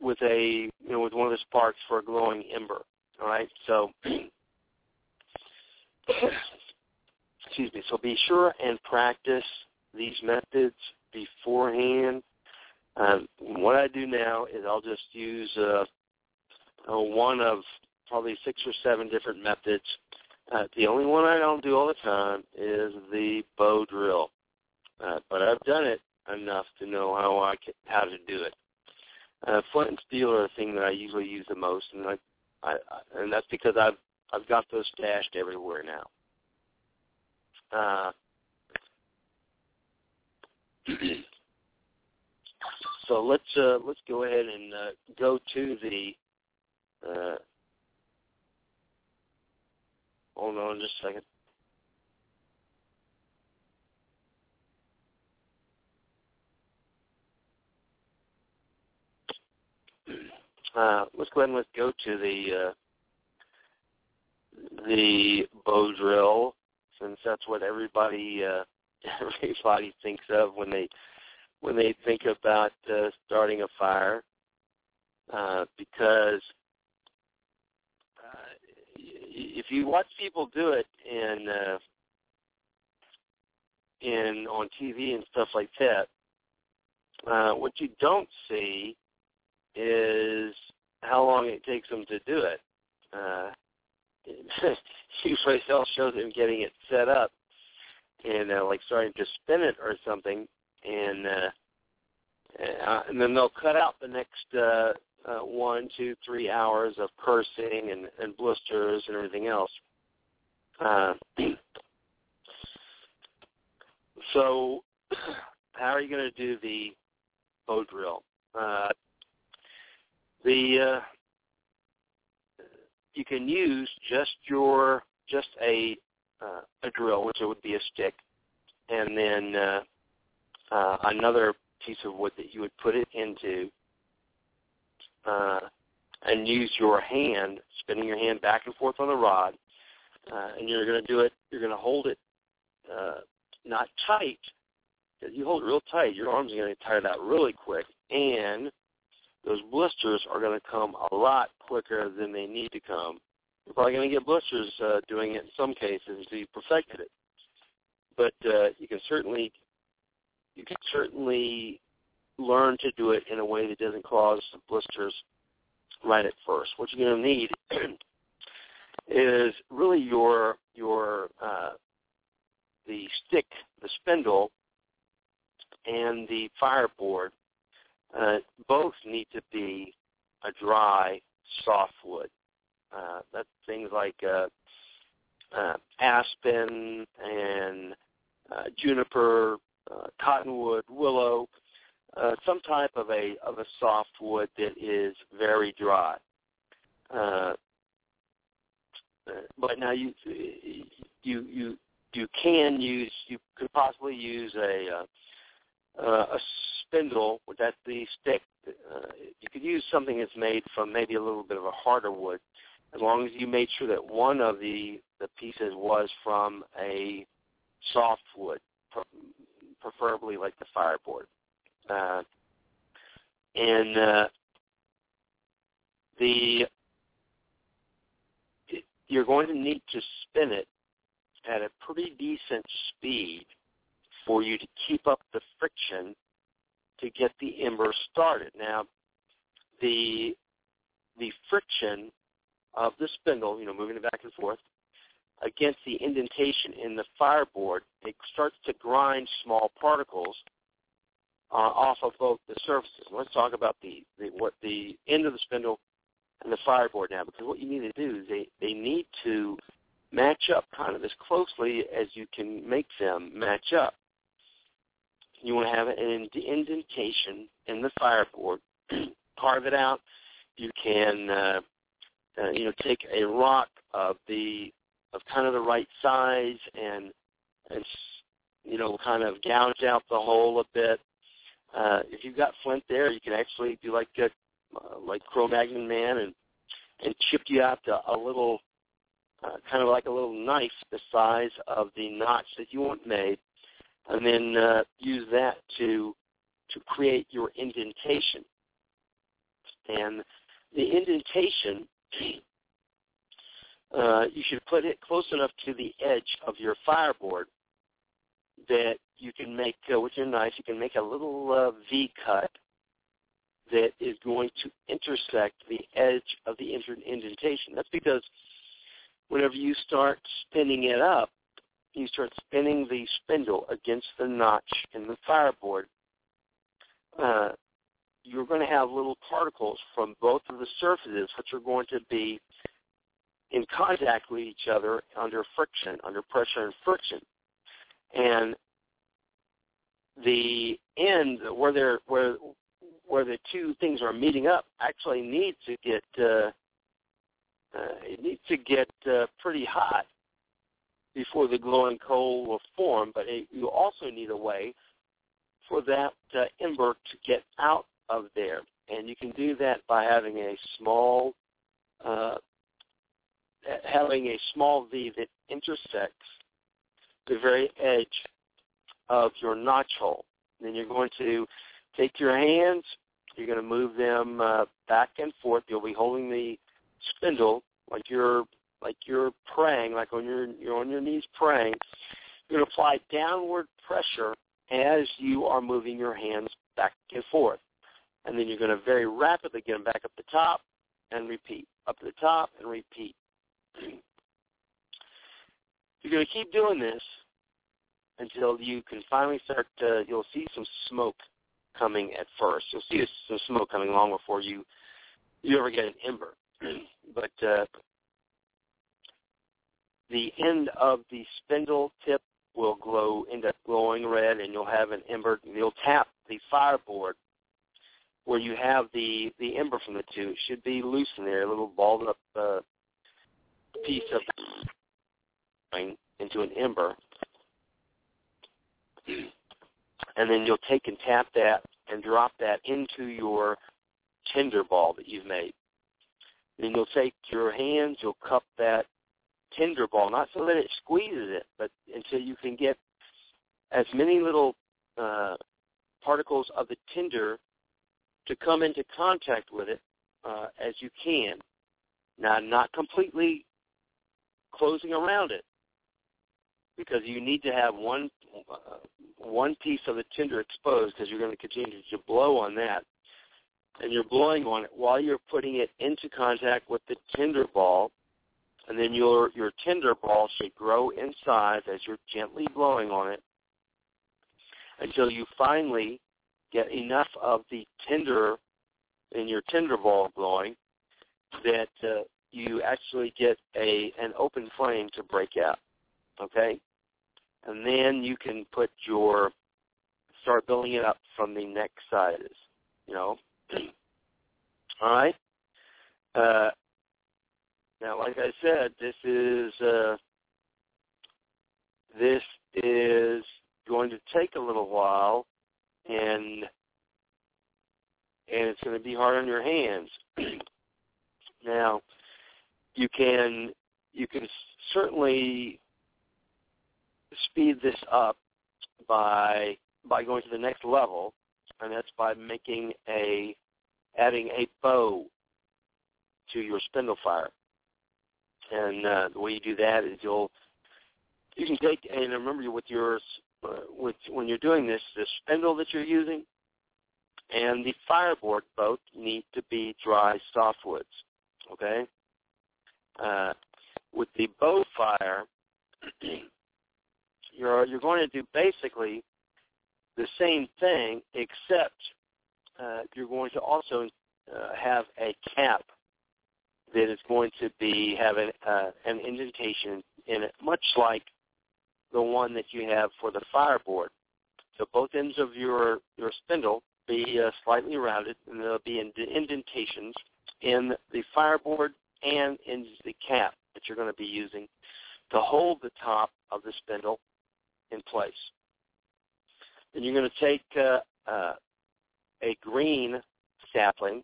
with a you know with one of the sparks for a glowing ember. All right, so excuse me. So be sure and practice these methods beforehand. Um, what I do now is I'll just use uh, uh, one of probably six or seven different methods. Uh, the only one I don't do all the time is the bow drill, uh, but I've done it enough to know how I can, how to do it. Uh, flint and steel are the thing that I usually use the most, and I, I, I and that's because I've I've got those stashed everywhere now. Uh, so let's uh, let's go ahead and uh, go to the. Uh, hold on just a second. Uh, let's go ahead and let's go to the uh, the bow drill, since that's what everybody uh, everybody thinks of when they when they think about uh, starting a fire, uh, because uh, if you watch people do it in uh, in on TV and stuff like that, uh, what you don't see is how long it takes them to do it. Uh, usually else shows them getting it set up and uh, like starting to spin it or something, and uh, uh, and then they'll cut out the next uh, uh, one, two, three hours of cursing and, and blisters and everything else. Uh, so, how are you going to do the bow drill? Uh, the uh, you can use just your just a uh, a drill, which it would be a stick, and then uh, uh, another piece of wood that you would put it into, uh, and use your hand, spinning your hand back and forth on the rod, uh, and you're going to do it. You're going to hold it uh, not tight. You hold it real tight, your arms are going to tire out really quick, and those blisters are going to come a lot quicker than they need to come. You're probably going to get blisters uh, doing it in some cases until you perfected it. But uh, you can certainly you can certainly learn to do it in a way that doesn't cause blisters right at first. What you're going to need is really your your uh, the stick, the spindle, and the fireboard uh, both need to be a dry softwood. Uh, that's things like uh, uh, aspen and uh, juniper, uh, cottonwood, willow, uh, some type of a of a softwood that is very dry. Uh, but now you you you you can use you could possibly use a uh, a spindle, that's the stick. Uh, you could use something that's made from maybe a little bit of a harder wood, as long as you made sure that one of the the pieces was from a soft wood, preferably like the fireboard. Uh, and uh, the you're going to need to spin it at a pretty decent speed for you to keep up the friction to get the ember started. Now, the the friction of the spindle, you know, moving it back and forth, against the indentation in the fireboard, it starts to grind small particles uh, off of both the surfaces. Let's talk about the, the what the end of the spindle and the fireboard now, because what you need to do is they they need to match up kind of as closely as you can make them match up. You want to have an indentation in the fireboard, carve it out. You can, uh, uh, you know, take a rock of the of kind of the right size and and you know kind of gouge out the hole a bit. Uh, if you've got flint there, you can actually do like a, uh, like Cro-Magnon man and and chip you out a, a little uh, kind of like a little knife the size of the notch that you want made, and then uh, use that to to create your indentation. And the indentation, uh, you should put it close enough to the edge of your fireboard that you can make, uh, with your knife, you can make a little uh, V cut that is going to intersect the edge of the indentation. That's because whenever you start spinning it up, you start spinning the spindle against the notch in the fireboard, uh, you're going to have little particles from both of the surfaces, which are going to be in contact with each other under friction, under pressure and friction. And the end where they're where where the two things are meeting up actually needs to get uh, uh, it needs to get uh, pretty hot before the glowing coal will form. But it, you also need a way for that uh, ember to get out of there, and you can do that by having a small uh, having a small V that intersects the very edge of your notch hole. Then you're going to take your hands, you're going to move them uh, back and forth. You'll be holding the spindle like you're like you're praying, like on your you're on your knees praying. You're going to apply downward pressure as you are moving your hands back and forth. And then you're going to very rapidly get them back up the top and repeat, up to the top and repeat. You're going to keep doing this until you can finally start to, you'll see some smoke coming at first. You'll see some smoke coming along before you you ever get an ember. but uh, the end of the spindle tip will glow, end up glowing red, and you'll have an ember. And you'll tap the fireboard where you have the the ember from the two. It should be loose in there, a little balled up uh, piece of into an ember, and then you'll take and tap that and drop that into your tinder ball that you've made. Then you'll take your hands, you'll cup that tinder ball, not so that it squeezes it, but until you can get as many little uh, particles of the tinder to come into contact with it uh, as you can. Now, not completely closing around it, because you need to have one uh, one piece of the tinder exposed because you're going to continue to blow on that, and you're blowing on it while you're putting it into contact with the tinder ball, and then your your tinder ball should grow in size as you're gently blowing on it until you finally get enough of the tinder in your tinder ball blowing that uh, you actually get a an open flame to break out. Okay? and then you can put your start building it up from the next sizes. You know. All right. Uh, now, like I said, this is uh, this is going to take a little while, and and it's going to be hard on your hands. now, you can you can certainly speed this up by by going to the next level, and that's by making a adding a bow to your spindle fire. And uh, the way you do that is you'll you can take and remember with your uh, with when you're doing this, the spindle that you're using and the fireboard both need to be dry softwoods. Okay. Uh, with the bow fire, you're you're going to do basically the same thing, except uh, you're going to also uh, have a cap that is going to be having an, uh, an indentation in it, much like the one that you have for the fireboard. So both ends of your your spindle be uh, slightly rounded, and there'll be indentations in the fireboard and in the cap that you're going to be using to hold the top of the spindle in place. Then you're going to take uh, uh, a green sapling.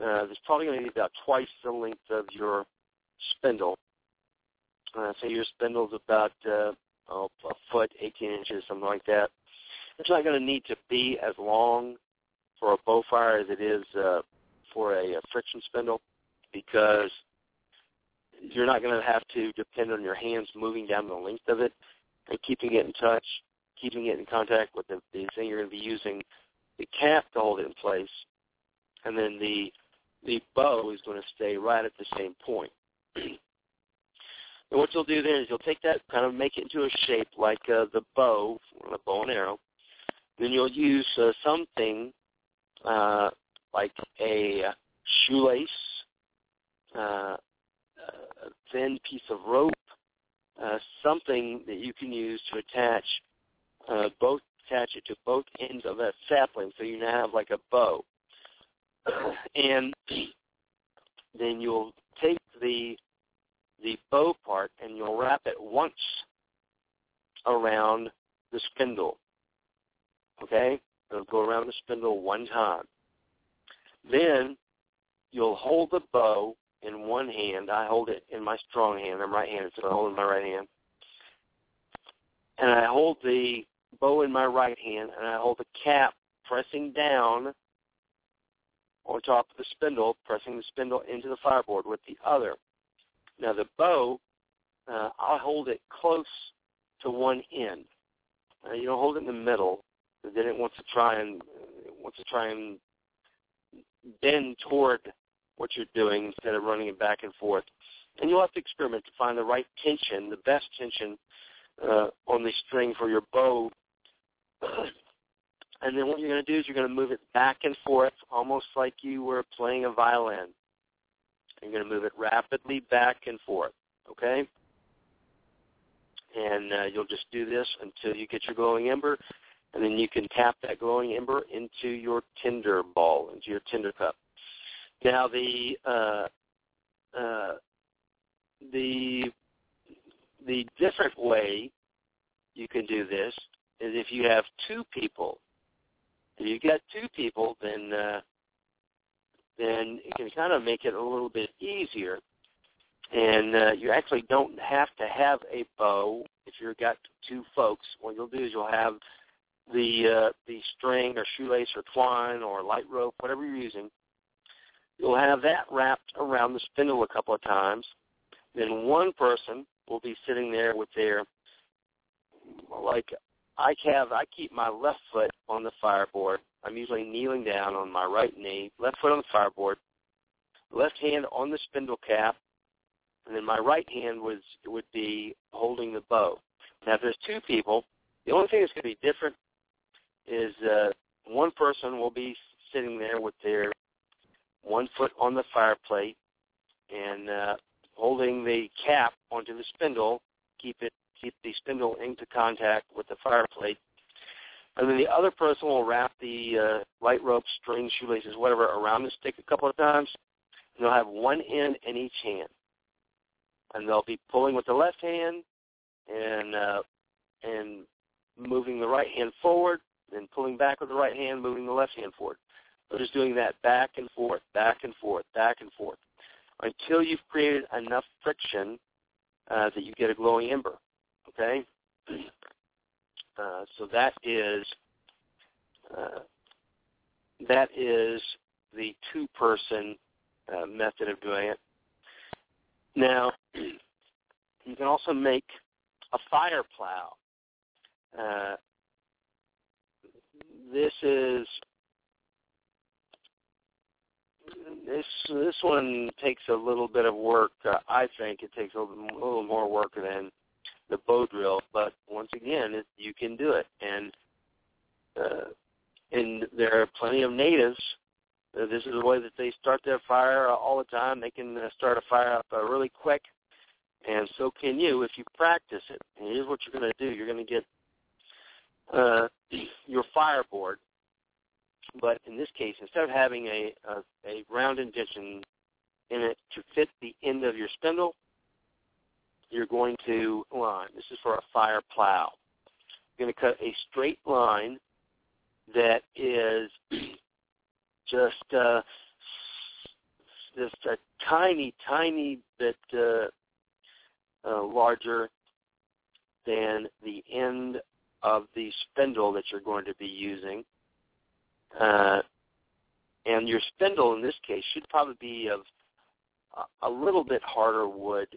Uh, there's probably going to be about twice the length of your spindle. Uh, say your spindle's about uh, oh, a foot, 18 inches, something like that. It's not going to need to be as long for a bow fire as it is uh, for a, a friction spindle because you're not going to have to depend on your hands moving down the length of it and keeping it in touch, keeping it in contact with the, the thing you're going to be using the cap to hold it in place, and then the the bow is going to stay right at the same point. and what you'll do then is you'll take that, kind of make it into a shape like uh, the bow, a bow and arrow, then you'll use uh, something uh, like a shoelace, uh, a thin piece of rope, uh, something that you can use to attach uh, both attach it to both ends of that sapling, so you now have like a bow. and then you'll take the the bow part and you'll wrap it once around the spindle. Okay? It'll go around the spindle one time. Then you'll hold the bow in one hand. I hold it in my strong hand. I'm right-handed, so I hold it in my right hand. And I hold the bow in my right hand, and I hold the cap pressing down on top of the spindle, pressing the spindle into the fireboard with the other. Now the bow, uh, I'll hold it close to one end. Uh, you don't hold it in the middle, then it wants to try and wants to try and bend toward what you're doing instead of running it back and forth. And you'll have to experiment to find the right tension, the best tension uh, on the string for your bow. and then what you're going to do is you're going to move it back and forth, almost like you were playing a violin. You're going to move it rapidly back and forth. Okay? And uh, you'll just do this until you get your glowing ember, and then you can tap that glowing ember into your tinder ball, into your tinder cup. Now the uh, uh, the the different way you can do this is if you have two people. If you get two people, then uh, then it can kind of make it a little bit easier. And uh, you actually don't have to have a bow if you've got two folks. What you'll do is you'll have the uh, the string or shoelace or twine or light rope, whatever you're using. You'll have that wrapped around the spindle a couple of times. Then one person will be sitting there with their like I have I keep my left foot on the fireboard. I'm usually kneeling down on my right knee, left foot on the fireboard, left hand on the spindle cap, and then my right hand was would be holding the bow. Now, if there's two people, the only thing that's going to be different is uh, one person will be sitting there with their one foot on the fire plate and uh, holding the cap onto the spindle, keep it keep the spindle into contact with the fire plate. And then the other person will wrap the uh, light rope, string, shoelaces, whatever, around the stick a couple of times. And they'll have one end in each hand. And they'll be pulling with the left hand and uh, and moving the right hand forward, then pulling back with the right hand, moving the left hand forward. They're just doing that back and forth, back and forth, back and forth, until you've created enough friction uh, that you get a glowing ember. Okay? Uh, so that is uh, that is the two-person uh, method of doing it. Now, you can also make a fire plow. Uh, this is this this one takes a little bit of work. Uh, I think it takes a little, a little more work than the bow drill, but once again, it, you can do it. And uh, and there are plenty of natives. Uh, this is the way that they start their fire all the time. They can uh, start a fire up uh, really quick, and so can you if you practice it. And here's what you're going to do: you're going to get uh, your fireboard, but in this case, instead of having a, a, a round indentation in it to fit the end of your spindle, you're going to line. This is for a fire plow. You're going to cut a straight line that is just uh, just a tiny, tiny bit uh, uh, larger than the end of the spindle that you're going to be using. Uh, and your spindle in this case should probably be of a little bit harder wood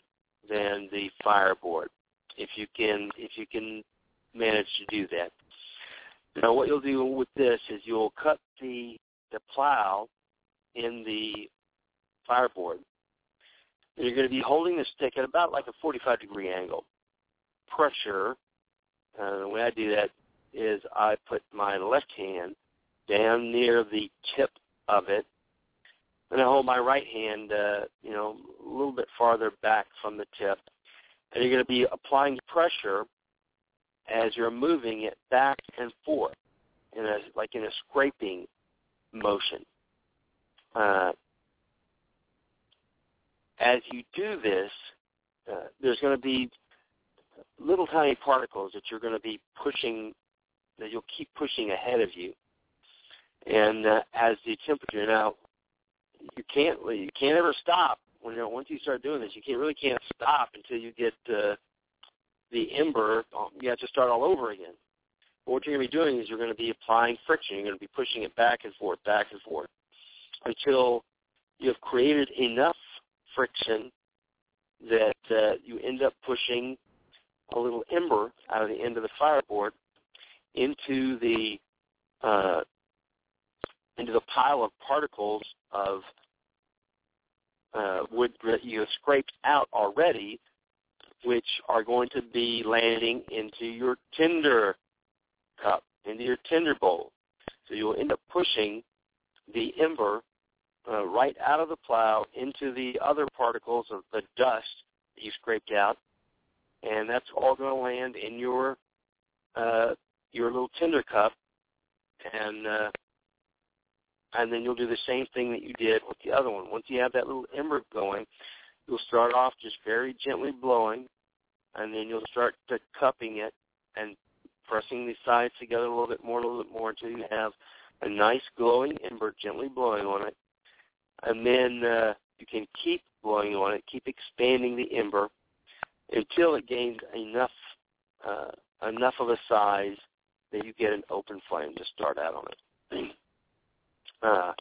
than the fireboard if you can if you can manage to do that. Now what you'll do with this is you'll cut the the plow in the fireboard. And you're going to be holding the stick at about like a 45 degree angle. Pressure, uh, the way I do that is I put my left hand down near the tip of it, and I hold my right hand, uh, you know, a little bit farther back from the tip, and you're going to be applying pressure as you're moving it back and forth in a like in a scraping motion. Uh, as you do this, uh, there's going to be little tiny particles that you're going to be pushing, that you'll keep pushing ahead of you. And uh, as the temperature now, you can't you can't ever stop when you once you start doing this. You can't really can't stop until you get uh, the ember. Um, you have to start all over again. But what you're going to be doing is you're going to be applying friction. You're going to be pushing it back and forth, back and forth, until you have created enough friction that uh, you end up pushing a little ember out of the end of the fireboard into the uh, into the pile of particles of uh, wood that you have scraped out already, which are going to be landing into your tinder cup, into your tinder bowl. So you'll end up pushing the ember uh, right out of the plow into the other particles of the dust that you scraped out, and that's all going to land in your uh, your little tinder cup, and uh, and then you'll do the same thing that you did with the other one. Once you have that little ember going, you'll start off just very gently blowing, and then you'll start to cupping it and pressing the sides together a little bit more, a little bit more until you have a nice glowing ember gently blowing on it. And then uh, you can keep blowing on it, keep expanding the ember until it gains enough uh, enough of a size that you get an open flame to start out on it. Uh,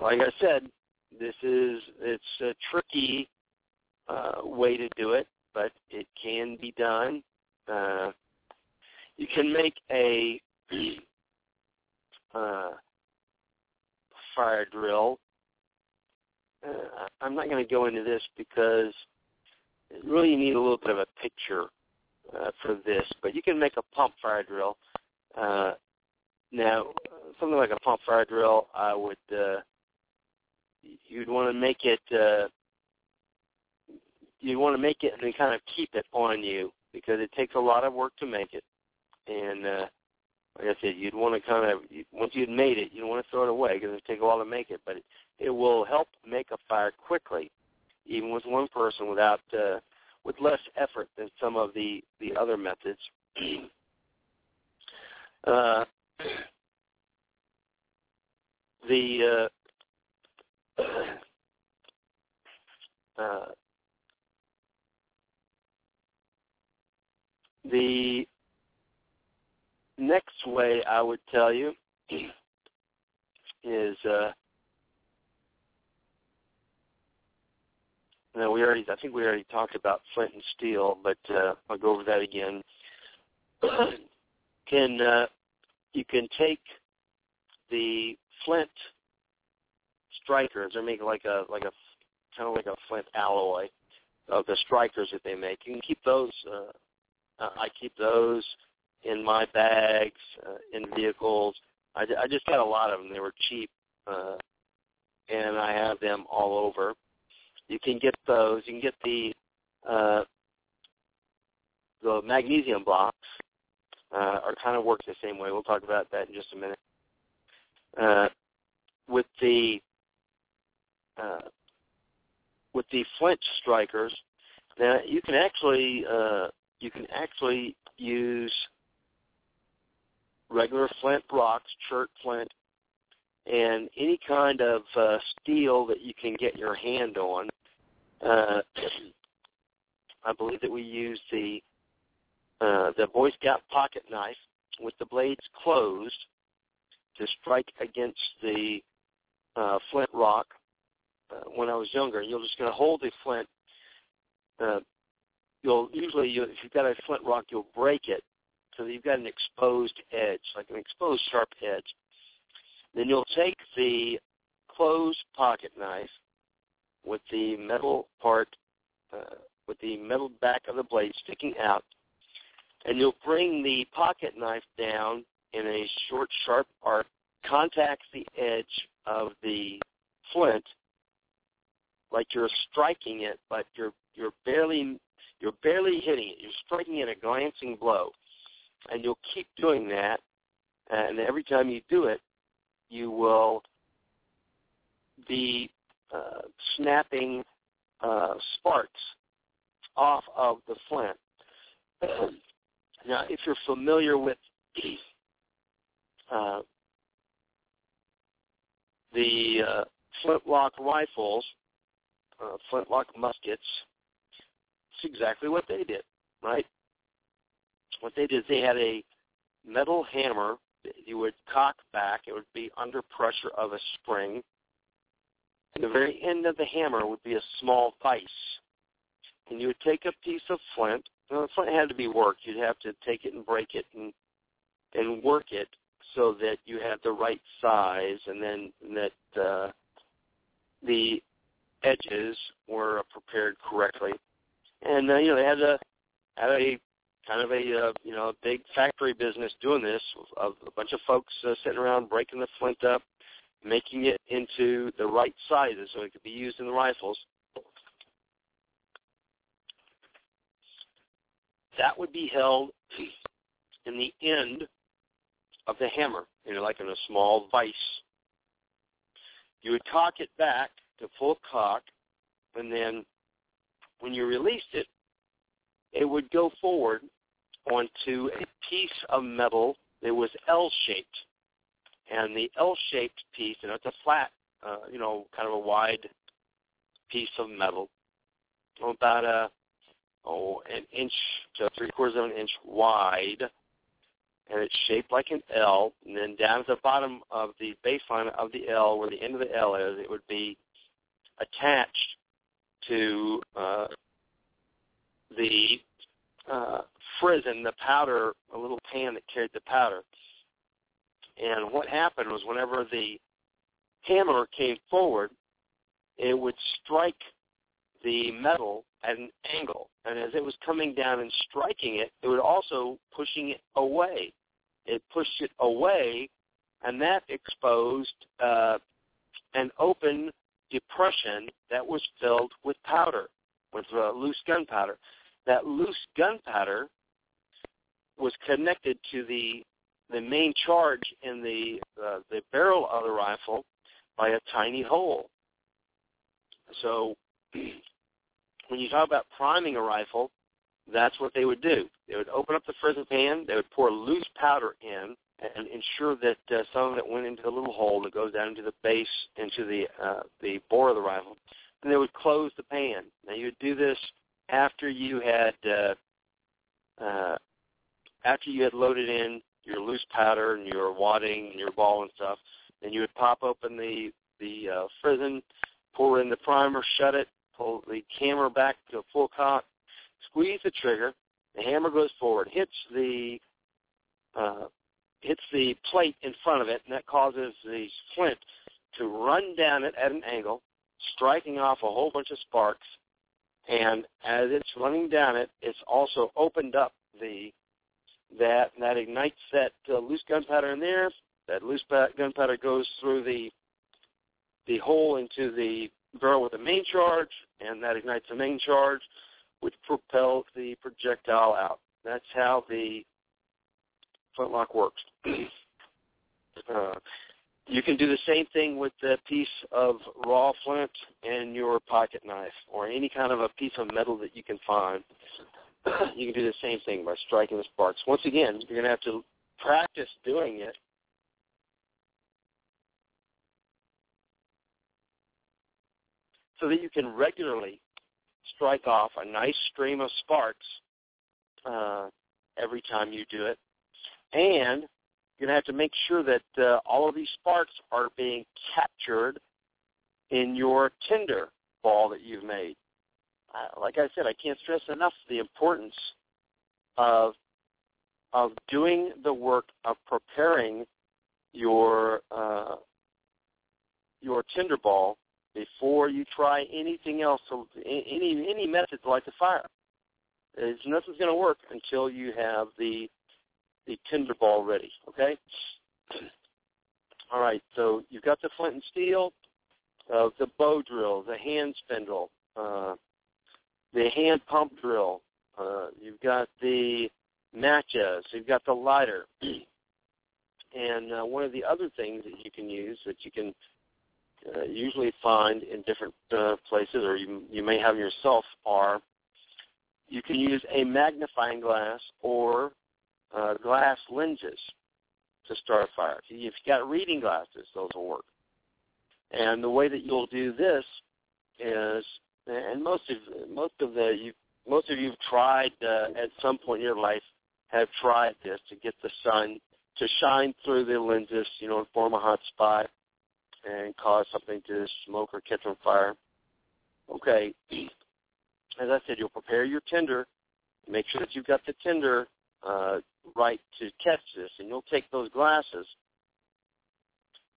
like I said, this is it's a tricky uh, way to do it, but it can be done. Uh, you can make a uh, fire drill. Uh, I'm not going to go into this because really you need a little bit of a picture uh, for this, but you can make a pump fire drill. Uh, now, something like a pump fire drill, I would uh, you'd want to make it uh, you want to make it and then kind of keep it on you because it takes a lot of work to make it. And uh, like I said, you'd want to kind of once you'd made it, you don't want to throw it away because it takes a while to make it, but it, it will help make a fire quickly, even with one person without uh, with less effort than some of the the other methods. uh, the uh, uh, the next way I would tell you is uh, we already I think we already talked about flint and steel, but uh, I'll go over that again. can uh, you can take the flint strikers. They're making like a like a kind of like a flint alloy of the strikers that they make. You can keep those. Uh, I keep those in my bags uh, in vehicles. I, I just got a lot of them. They were cheap, uh, and I have them all over. You can get those. You can get the uh, the magnesium blocks. Uh, are kind of work the same way. We'll talk about that in just a minute. Uh, with the uh, with the flint strikers, now you can actually uh, you can actually use regular flint rocks, chert flint, and any kind of uh, steel that you can get your hand on. Uh, I believe that we use the uh, the Boy Scout pocket knife with the blades closed to strike against the uh, flint rock uh, when I was younger. You're just going to hold the flint. Uh, you'll usually, you, if you've got a flint rock, you'll break it so that you've got an exposed edge, like an exposed sharp edge. Then you'll take the closed pocket knife with the metal part, uh, with the metal back of the blade sticking out, and you'll bring the pocket knife down in a short, sharp arc, contacts the edge of the flint like you're striking it, but you're you're barely you're barely hitting it. You're striking it a glancing blow, and you'll keep doing that. And every time you do it, you will be uh, snapping uh, sparks off of the flint. now, if you're familiar with uh, the uh, flintlock rifles, uh, flintlock muskets, it's exactly what they did, right? What they did is they had a metal hammer that you would cock back. It would be under pressure of a spring. And the very end of the hammer would be a small vise. And you would take a piece of flint. Well, the flint had to be worked. You'd have to take it and break it and and work it so that you had the right size and then that uh, the edges were prepared correctly. And uh, you know they had a had a kind of a uh, you know a big factory business doing this of a bunch of folks uh, sitting around breaking the flint up, making it into the right sizes so it could be used in the rifles. That would be held in the end of the hammer, you know, like in a small vise. You would cock it back to full cock, and then when you released it, it would go forward onto a piece of metal that was L-shaped. And the L-shaped piece, you know, it's a flat, uh, you know, kind of a wide piece of metal, about a oh an inch to three quarters of an inch wide, and it's shaped like an L. And then down at the bottom of the baseline of the L, where the end of the L is, it would be attached to uh, the uh, frizzen, the powder, a little pan that carried the powder. And what happened was whenever the hammer came forward, it would strike the metal at an angle. And as it was coming down and striking it, it was also pushing it away. It pushed it away, and that exposed uh, an open depression that was filled with powder, with uh, loose gunpowder. That loose gunpowder was connected to the the main charge in the uh, the barrel of the rifle by a tiny hole. So when you talk about priming a rifle, that's what they would do. They would open up the frizzen pan, they would pour loose powder in, and ensure that uh, some of it went into a little hole that goes down into the base, into the uh, the bore of the rifle. And they would close the pan. Now you would do this after you had uh, uh, after you had loaded in your loose powder and your wadding and your ball and stuff. Then you would pop open the the uh, frizzen, pour in the primer, shut it, pull the hammer back to a full cock, squeeze the trigger. The hammer goes forward, hits the uh, hits the plate in front of it, and that causes the flint to run down it at an angle, striking off a whole bunch of sparks. And as it's running down it, it's also opened up the that that ignites that uh, loose gunpowder in there. That loose gunpowder goes through the the hole into the barrel with a main charge, and that ignites the main charge, which propels the projectile out. That's how the flintlock works. uh, you can do the same thing with a piece of raw flint and your pocket knife, or any kind of a piece of metal that you can find. you can do the same thing by striking the sparks. Once again, you're going to have to practice doing it. So that you can regularly strike off a nice stream of sparks uh, every time you do it. And you're going to have to make sure that uh, all of these sparks are being captured in your tinder ball that you've made. Uh, like I said, I can't stress enough the importance of of doing the work of preparing your uh, your tinder ball before you try anything else, any any method to light the fire. is nothing's going to work until you have the the tinder ball ready. Okay. All right. So you've got the flint and steel, uh, the bow drill, the hand spindle, uh, the hand pump drill. Uh, you've got the matches. You've got the lighter. and uh, one of the other things that you can use that you can uh, usually find in different uh, places, or you you may have yourself, are you can use a magnifying glass or uh, glass lenses to start a fire. If you've got reading glasses, those will work. And the way that you'll do this is, and most of most of the you most of you've tried uh, at some point in your life have tried this to get the sun to shine through the lenses, you know, and form a hot spot and cause something to smoke or catch on fire. Okay, as I said, you'll prepare your tinder. Make sure that you've got the tinder uh, right to catch this, and you'll take those glasses.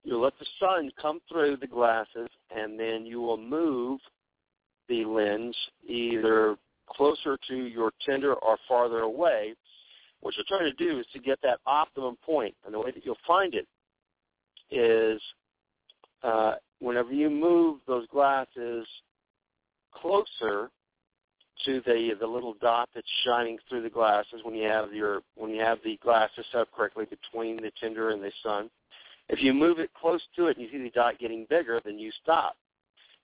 You'll let the sun come through the glasses, and then you will move the lens either closer to your tinder or farther away. What you're trying to do is to get that optimum point, and the way that you'll find it is uh, whenever you move those glasses closer to the the little dot that's shining through the glasses when you have your when you have the glasses set up correctly between the tinder and the sun. If you move it close to it and you see the dot getting bigger, then you stop.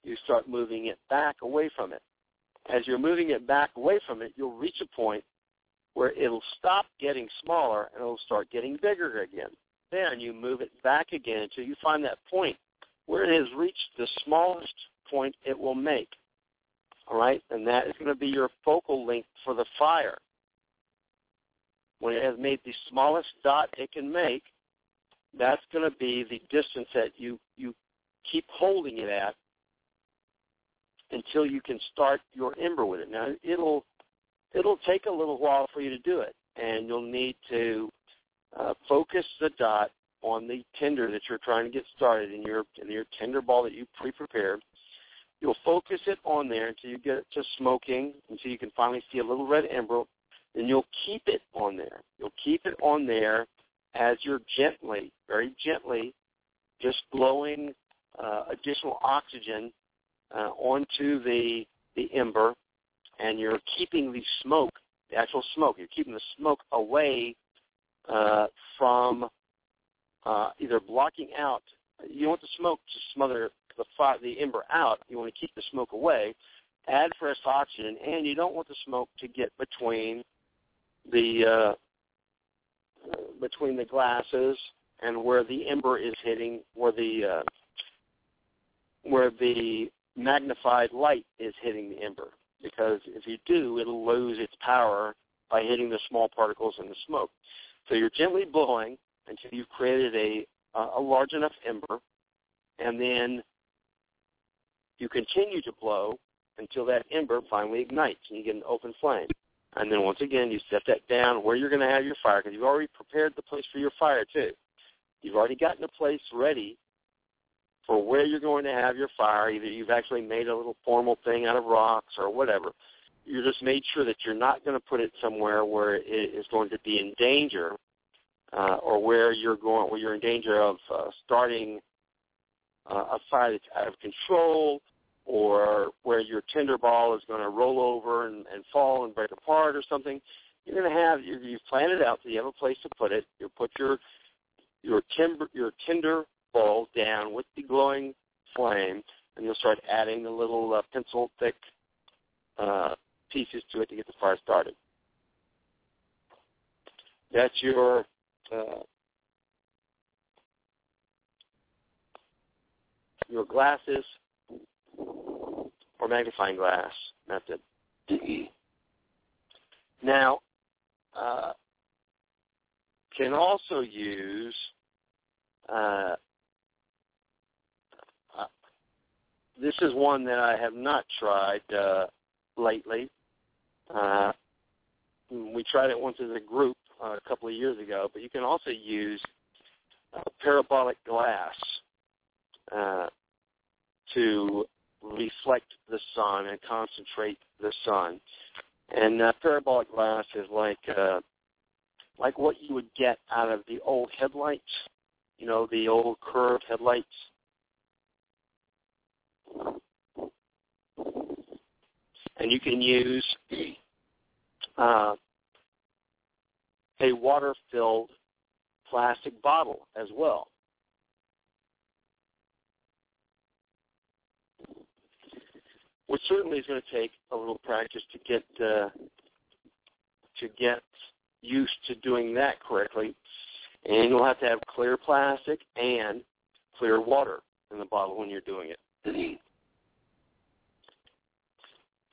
You start moving it back away from it. As you're moving it back away from it, you'll reach a point where it'll stop getting smaller and it'll start getting bigger again. Then you move it back again until you find that point where it has reached the smallest point it will make all right? And that is going to be your focal length for the fire. When it has made the smallest dot it can make, that's going to be the distance that you, you keep holding it at until you can start your ember with it. Now it'll it'll take a little while for you to do it, and you'll need to uh, focus the dot on the tinder that you're trying to get started in your in your tinder ball that you pre-prepared, You'll focus it on there until you get to smoking, until you can finally see a little red ember. Then you'll keep it on there. You'll keep it on there as you're gently, very gently, just blowing uh, additional oxygen uh, onto the the ember, and you're keeping the smoke, the actual smoke. You're keeping the smoke away uh, from uh, either blocking out. You want the smoke to smother the fire, the ember out. You want to keep the smoke away. Add fresh oxygen, and you don't want the smoke to get between the uh, between the glasses and where the ember is hitting, where the uh, where the magnified light is hitting the ember. Because if you do, it'll lose its power by hitting the small particles in the smoke. So you're gently blowing until you've created a a large enough ember, and then you continue to blow until that ember finally ignites and you get an open flame. And then once again, you set that down where you're going to have your fire because you've already prepared the place for your fire too. You've already gotten a place ready for where you're going to have your fire. Either you've actually made a little formal thing out of rocks or whatever. You just made sure that you're not going to put it somewhere where it is going to be in danger, uh, or where you're going where you're in danger of uh, starting uh, a fire that's out of control, or where your tinder ball is going to roll over and, and fall and break apart or something, you're going to have you, you've planned it out so you have a place to put it. You put your your timber your tinder ball down with the glowing flame, and you'll start adding the little uh, pencil thick uh, pieces to it to get the fire started. That's your uh, your glasses or magnifying glass method. now, uh, can also use uh, uh, this is one that I have not tried uh, lately. Uh, we tried it once as a group uh, a couple of years ago, but you can also use uh, parabolic glass uh, to reflect the sun and concentrate the sun. And uh, parabolic glass is like uh, like what you would get out of the old headlights, you know, the old curved headlights. And you can use uh, a water-filled plastic bottle as well. Which certainly is going to take a little practice to get uh, to get used to doing that correctly. And you'll have to have clear plastic and clear water in the bottle when you're doing it.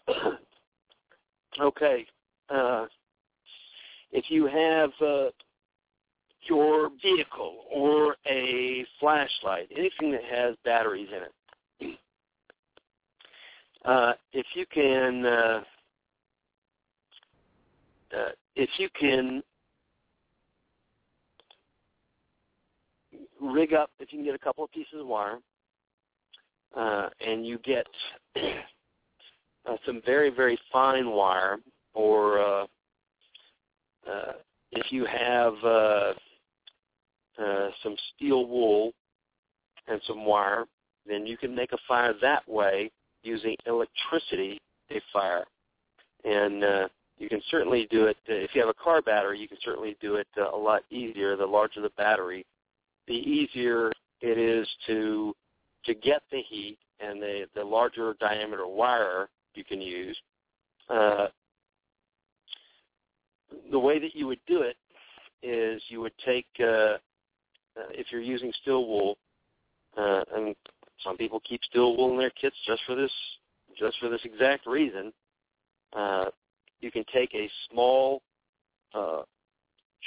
okay. Uh, if you have uh, your vehicle or a flashlight, anything that has batteries in it, uh, if you can, uh, uh, if you can rig up, if you can get a couple of pieces of wire, uh, and you get uh, some very very fine wire, or uh, uh, if you have uh, uh, some steel wool and some wire, then you can make a fire that way using electricity to fire. And uh, you can certainly do it, uh, if you have a car battery, you can certainly do it uh, a lot easier. The larger the battery, the easier it is to to get the heat and the, the larger diameter wire you can use. Uh, the way that you would do it is you would take, uh, uh, if you're using steel wool, uh, and some people keep steel wool in their kits just for this, just for this exact reason. Uh, you can take a small uh,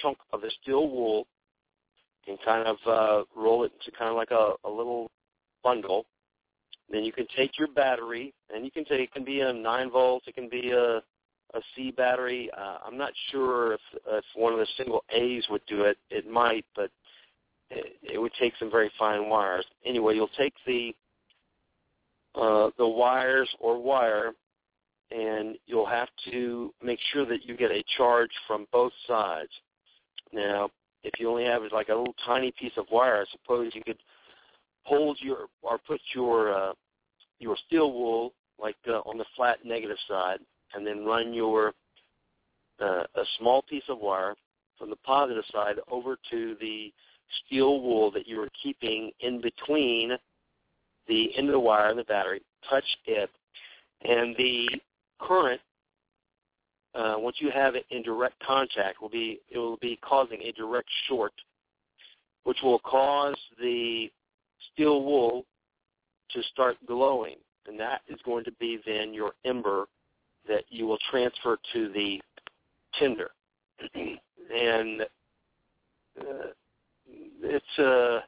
chunk of the steel wool and kind of uh, roll it into kind of like a, a little bundle. Then you can take your battery, and you can take it can be a nine volts, it can be a a C battery. Uh, I'm not sure if if one of the single A's would do it. It might, but it, it would take some very fine wires. Anyway, you'll take the uh, the wires or wire, and you'll have to make sure that you get a charge from both sides. Now, if you only have like a little tiny piece of wire, I suppose you could hold your or put your uh, your steel wool like uh, on the flat negative side, and then run your uh, a small piece of wire from the positive side over to the steel wool that you were keeping in between the end of the wire and the battery. Touch it, and the current uh, once you have it in direct contact will be it will be causing a direct short, which will cause the steel wool to start glowing, and that is going to be then your ember that you will transfer to the tinder. and uh, it's uh,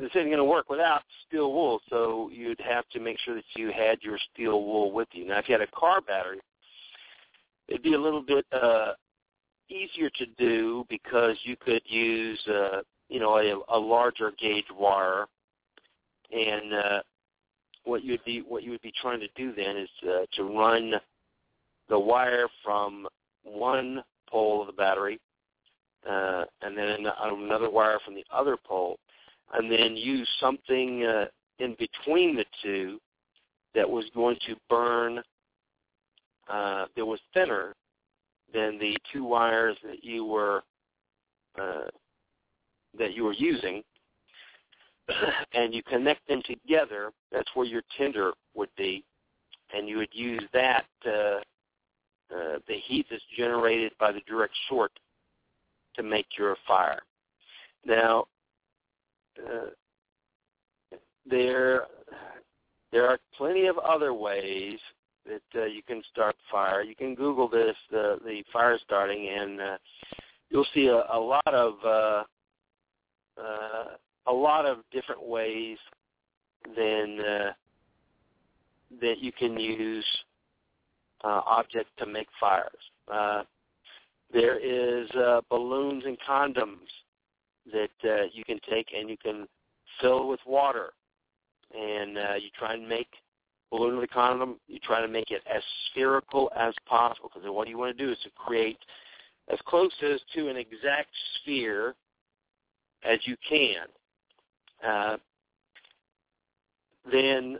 this isn't going to work without steel wool, so you'd have to make sure that you had your steel wool with you. Now, if you had a car battery, it'd be a little bit uh, easier to do because you could use, uh, you know, a, a larger gauge wire, and uh, what you'd be what you would be trying to do then is uh, to run the wire from one pole of the battery, uh, and then another wire from the other pole, and then use something uh, in between the two that was going to burn uh, that was thinner than the two wires that you were uh, that you were using, and you connect them together. That's where your tinder would be, and you would use that uh, uh, the heat that's generated by the direct short to make your fire. Now, uh, there there are plenty of other ways that uh, you can start fire. You can Google this, the the fire starting, and uh, you'll see a, a lot of uh, uh, a lot of different ways than uh, that you can use uh, objects to make fires. Uh, there is uh, balloons and condoms that uh, you can take and you can fill with water, and uh, you try and make balloon of the condom, you try to make it as spherical as possible because what you want to do is to create as close as to an exact sphere as you can. Uh, then,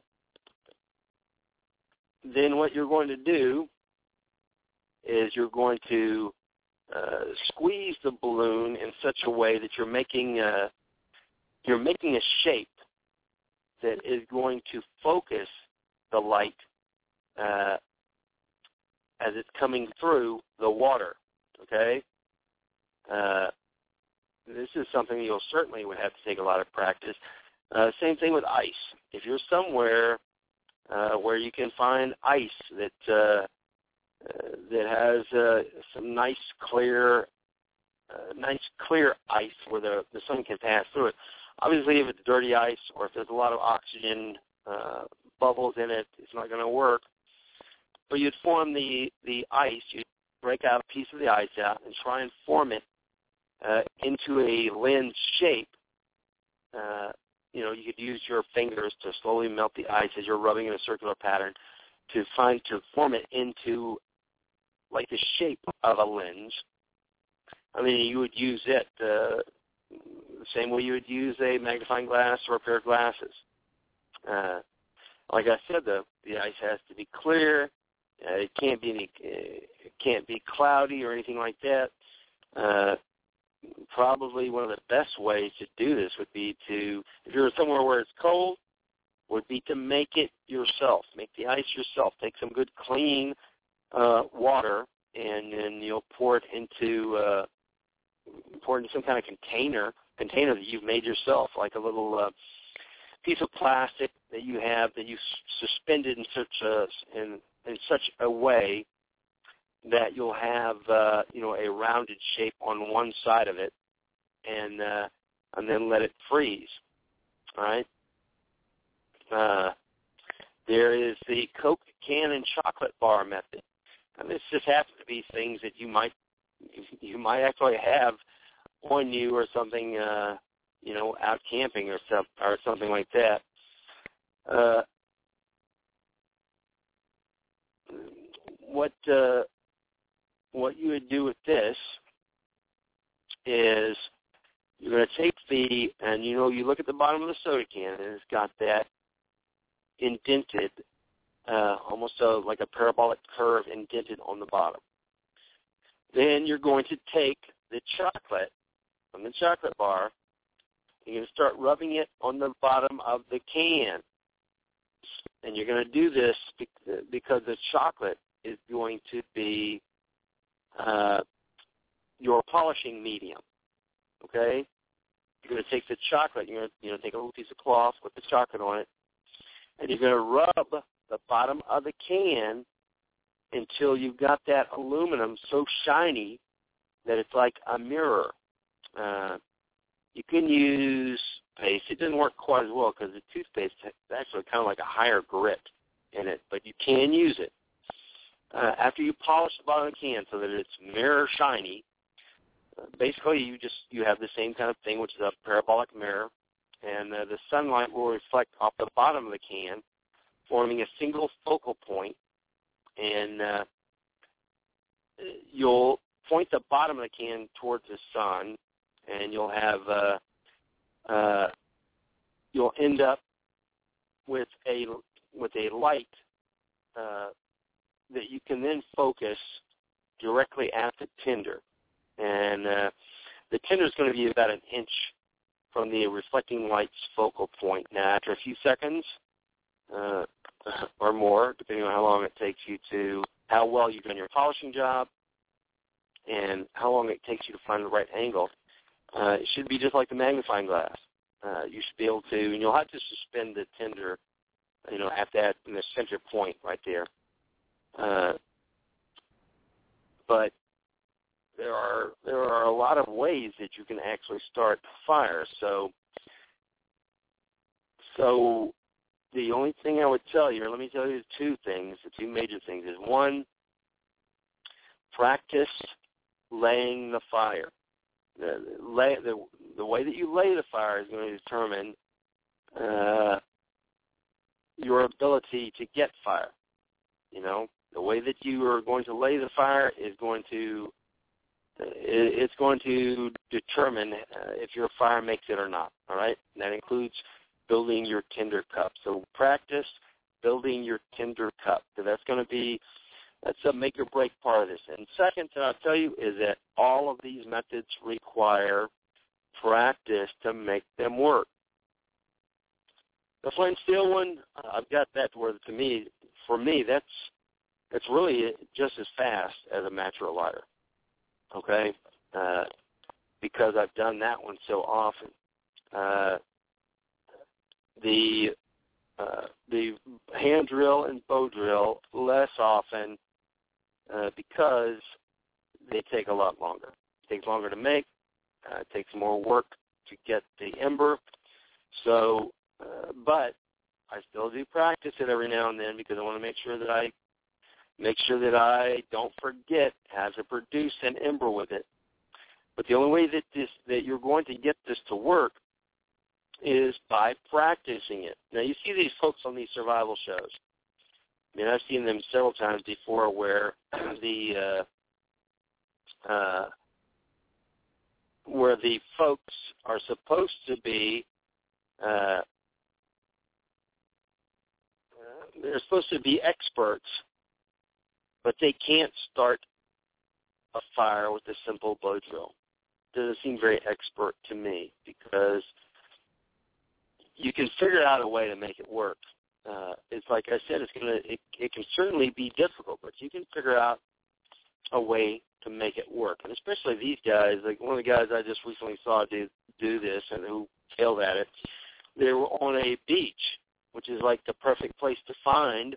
then what you're going to do is you're going to uh, squeeze the balloon in such a way that you're making a, you're making a shape that is going to focus the light uh, as it's coming through the water. Okay, uh, this is something you'll certainly would have to take a lot of practice. Uh, same thing with ice. If you're somewhere uh, where you can find ice that uh, uh, that has uh, some nice clear, uh, nice clear ice where the the sun can pass through it. Obviously, if it's dirty ice or if there's a lot of oxygen uh, bubbles in it, it's not going to work. But you'd form the the ice. You break out a piece of the ice out and try and form it uh, into a lens shape. Uh, you know, you could use your fingers to slowly melt the ice as you're rubbing in a circular pattern to find to form it into like the shape of a lens. I mean, you would use it uh, the same way you would use a magnifying glass or a pair of glasses. Uh, like I said, the the ice has to be clear. Uh, it can't be any, uh, it can't be cloudy or anything like that. Uh, probably one of the best ways to do this would be to, if you're somewhere where it's cold, would be to make it yourself. Make the ice yourself. Take some good clean uh, water and then you'll pour it into uh, pour it into some kind of container container that you've made yourself, like a little uh, piece of plastic that you have that you suspended in such a in in such a way that you'll have uh, you know a rounded shape on one side of it, and uh, and then let it freeze. All right. Uh, there is the Coke can and chocolate bar method. And this just happens to be things that you might you might actually have on you or something, uh, you know, out camping or some or something like that. Uh, what uh, what you would do with this is you're going to take the and you know you look at the bottom of the soda can and it's got that indented uh, almost a, like a parabolic curve indented on the bottom. Then you're going to take the chocolate from the chocolate bar, you're going to start rubbing it on the bottom of the can. And you're going to do this because the chocolate is going to be uh, your polishing medium. Okay? You're going to take the chocolate, you're going to you know, take a little piece of cloth with the chocolate on it, and you're going to rub the bottom of the can until you've got that aluminum so shiny that it's like a mirror. Uh, you can use paste. It doesn't work quite as well because the toothpaste is actually kind of like a higher grit in it, but you can use it. Uh, after you polish the bottom of the can so that it's mirror shiny, uh, basically you just you have the same kind of thing, which is a parabolic mirror, and uh, the sunlight will reflect off the bottom of the can forming a single focal point, and uh, you'll point the bottom of the can towards the sun, and you'll have uh, uh, you'll end up with a with a light uh, that you can then focus directly at the tinder, and uh, the tinder is going to be about an inch from the reflecting light's focal point. Now, after a few seconds, uh, or more, depending on how long it takes you to, how well you've done your polishing job, and how long it takes you to find the right angle. Uh, it should be just like the magnifying glass. Uh, you should be able to, and you'll have to suspend the tinder, you know, at that in the center point right there. Uh, but there are there are a lot of ways that you can actually start fire. So so the only thing I would tell you, or let me tell you two things, the two major things, is one, practice laying the fire. The, lay, the, the way that you lay the fire is going to determine, uh, your ability to get fire. You know, the way that you are going to lay the fire is going to it's going to determine uh, if your fire makes it or not. All right, that includes building your tinder cup. So practice building your tinder cup because that's going to be that's a make or break part of this. And second, I'll tell you is that all of these methods require practice to make them work. The flint steel one, I've got that where to me, for me, that's it's really just as fast as a natural lighter. Okay, uh, because I've done that one so often. Uh, the uh, the hand drill and bow drill less often uh, because they take a lot longer. It takes longer to make. Uh, it takes more work to get the ember. So, uh, but I still do practice it every now and then because I want to make sure that I make sure that I don't forget how to produce an ember with it. But the only way that this that you're going to get this to work is by practicing it. Now you see these folks on these survival shows. I mean, I've seen them several times before where the uh, uh, where the folks are supposed to be uh, they're supposed to be experts, but they can't start a fire with a simple bow drill. Doesn't seem very expert to me because you can figure out a way to make it work. Uh, it's like I said, it's gonna it, it can certainly be difficult, but you can figure out a way to make it work. And especially these guys, like one of the guys I just recently saw do do this and who failed at it. They were on a beach, which is like the perfect place to find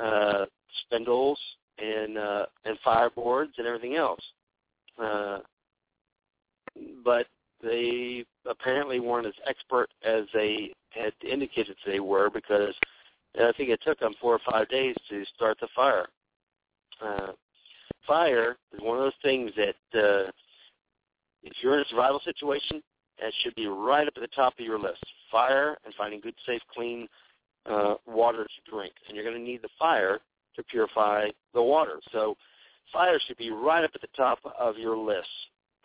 uh, spindles and uh, and fireboards and everything else. Uh, but they apparently weren't as expert as they had indicated they were because I think it took them four or five days to start the fire. Uh, fire is one of those things that uh, if you're in a survival situation, that should be right up at the top of your list. Fire and finding good, safe, clean uh, water to drink. And you're going to need the fire to purify the water. So fire should be right up at the top of your list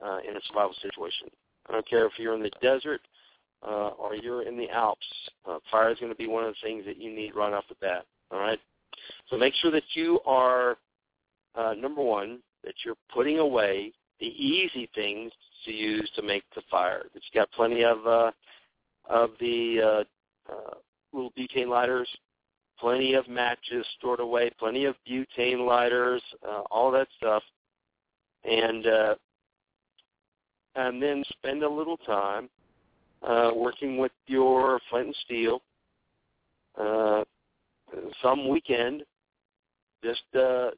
uh, in a survival situation. I don't care if you're in the desert uh, or you're in the Alps. Uh, fire is going to be one of the things that you need right off the bat. All right. So make sure that you are uh, number one that you're putting away the easy things to use to make the fire. That you got plenty of uh, of the uh, uh, little butane lighters, plenty of matches stored away, plenty of butane lighters, uh, all that stuff, and uh, and then spend a little time uh, working with your flint and steel. Uh, some weekend, just uh,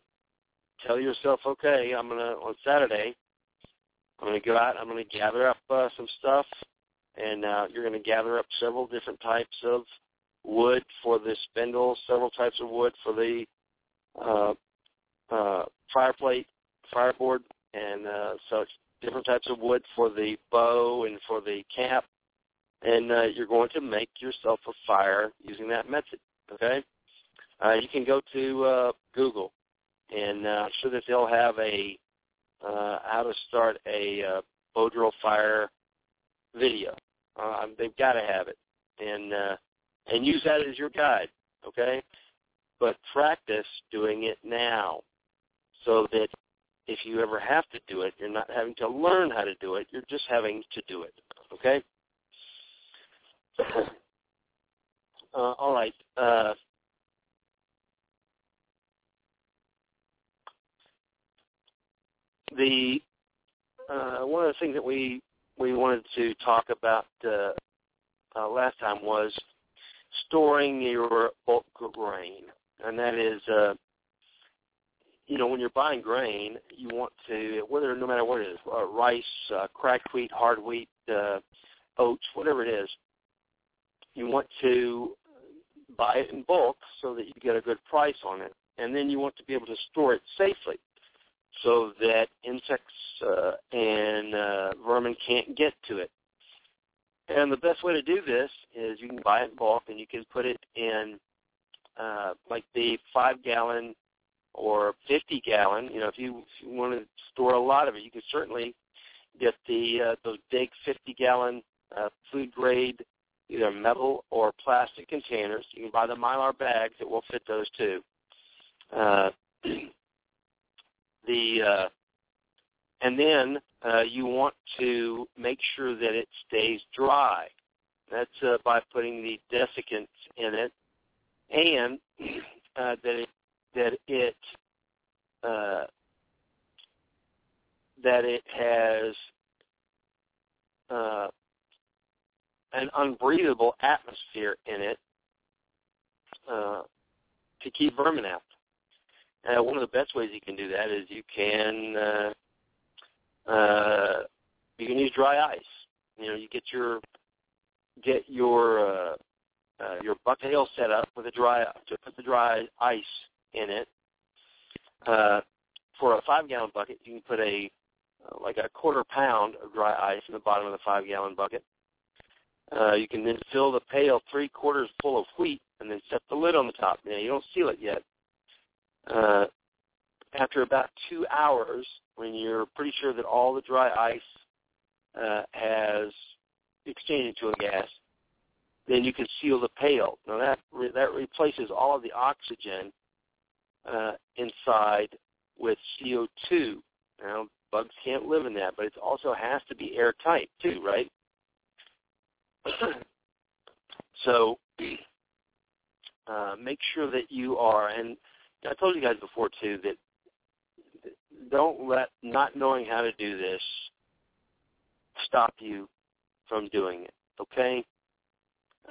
tell yourself, okay, I'm gonna on Saturday, I'm gonna go out, I'm gonna gather up uh, some stuff, and uh, you're gonna gather up several different types of wood for the spindle, several types of wood for the uh, uh, fire plate, fireboard, and uh, such different types of wood for the bow and for the cap, and uh, you're going to make yourself a fire using that method. Okay, uh, you can go to uh, Google, and uh, I'm sure that they'll have a uh, how to start a uh, bow drill fire video. Uh, they've got to have it, and uh, and use that as your guide. Okay, but practice doing it now, so that if you ever have to do it, you're not having to learn how to do it. You're just having to do it. Okay. uh, all right. Uh, the uh, one of the things that we we wanted to talk about uh, uh, last time was storing your bulk grain, and that is uh, you know, when you're buying grain, you want to, whether no matter what it is, uh, rice, uh, cracked wheat, hard wheat, uh, oats, whatever it is, you want to buy it in bulk so that you get a good price on it, and then you want to be able to store it safely so that insects uh, and uh, vermin can't get to it. And the best way to do this is you can buy it in bulk and you can put it in uh, like the five gallon or 50 gallon. You know, if you, if you want to store a lot of it, you can certainly get the uh, those big 50 gallon uh, food grade either metal or plastic containers. You can buy the mylar bags that will fit those too. Uh, the uh, and then uh, you want to make sure that it stays dry. That's uh, by putting the desiccants in it, and uh, that it that it uh, that it has uh, an unbreathable atmosphere in it uh, to keep vermin out. Uh, one of the best ways you can do that is you can uh, you can use dry ice. You know, you get your get your uh, uh, your bucket hill set up with a dry to put the dry ice in it. Uh, for a five gallon bucket, you can put a uh, like a quarter pound of dry ice in the bottom of the five gallon bucket. Uh, you can then fill the pail three quarters full of wheat and then set the lid on the top. Now you don't seal it yet. Uh, after about two hours, when you're pretty sure that all the dry ice uh, has exchanged into a gas, then you can seal the pail. Now that re- that replaces all of the oxygen uh, inside with CO2. Now bugs can't live in that, but it also has to be airtight too, right? so uh, make sure that you are, and I told you guys before too that don't let not knowing how to do this stop you from doing it. Okay,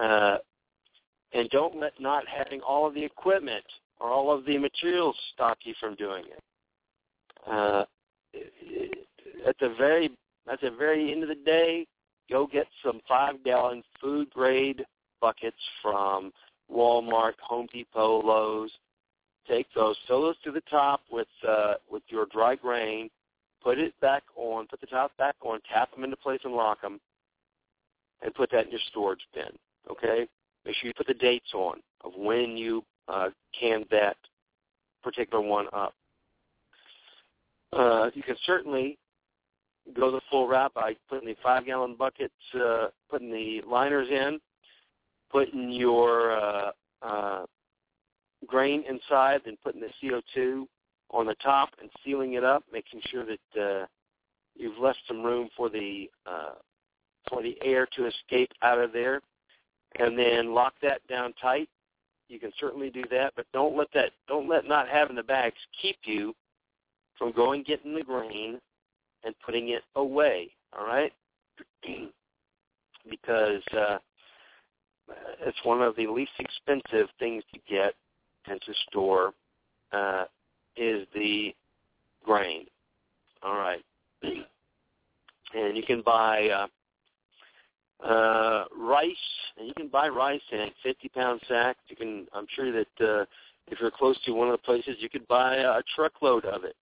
uh, and don't let not having all of the equipment or all of the materials stop you from doing it. Uh, at the very at the very end of the day, go get some five gallon food grade buckets from Walmart, Home Depot, Lowe's. Take those, fill those to the top with uh, with your dry grain. Put it back on. Put the top back on. Tap them into place and lock them, and put that in your storage bin. Okay. Make sure you put the dates on of when you uh, canned that particular one up. Uh, you can certainly go the full route by putting the five gallon buckets, uh, putting the liners in, putting your uh, uh, grain inside, then putting the CO2 on the top and sealing it up, making sure that uh, you've left some room for the uh, for the air to escape out of there, and then lock that down tight. You can certainly do that, but don't let that don't let not having the bags keep you from going getting the grain and putting it away. All right, because uh, it's one of the least expensive things to get and to store uh, is the grain. All right, and you can buy uh, uh, rice, and you can buy rice in 50-pound sacks. You can, I'm sure that uh, if you're close to one of the places, you could buy a truckload of it.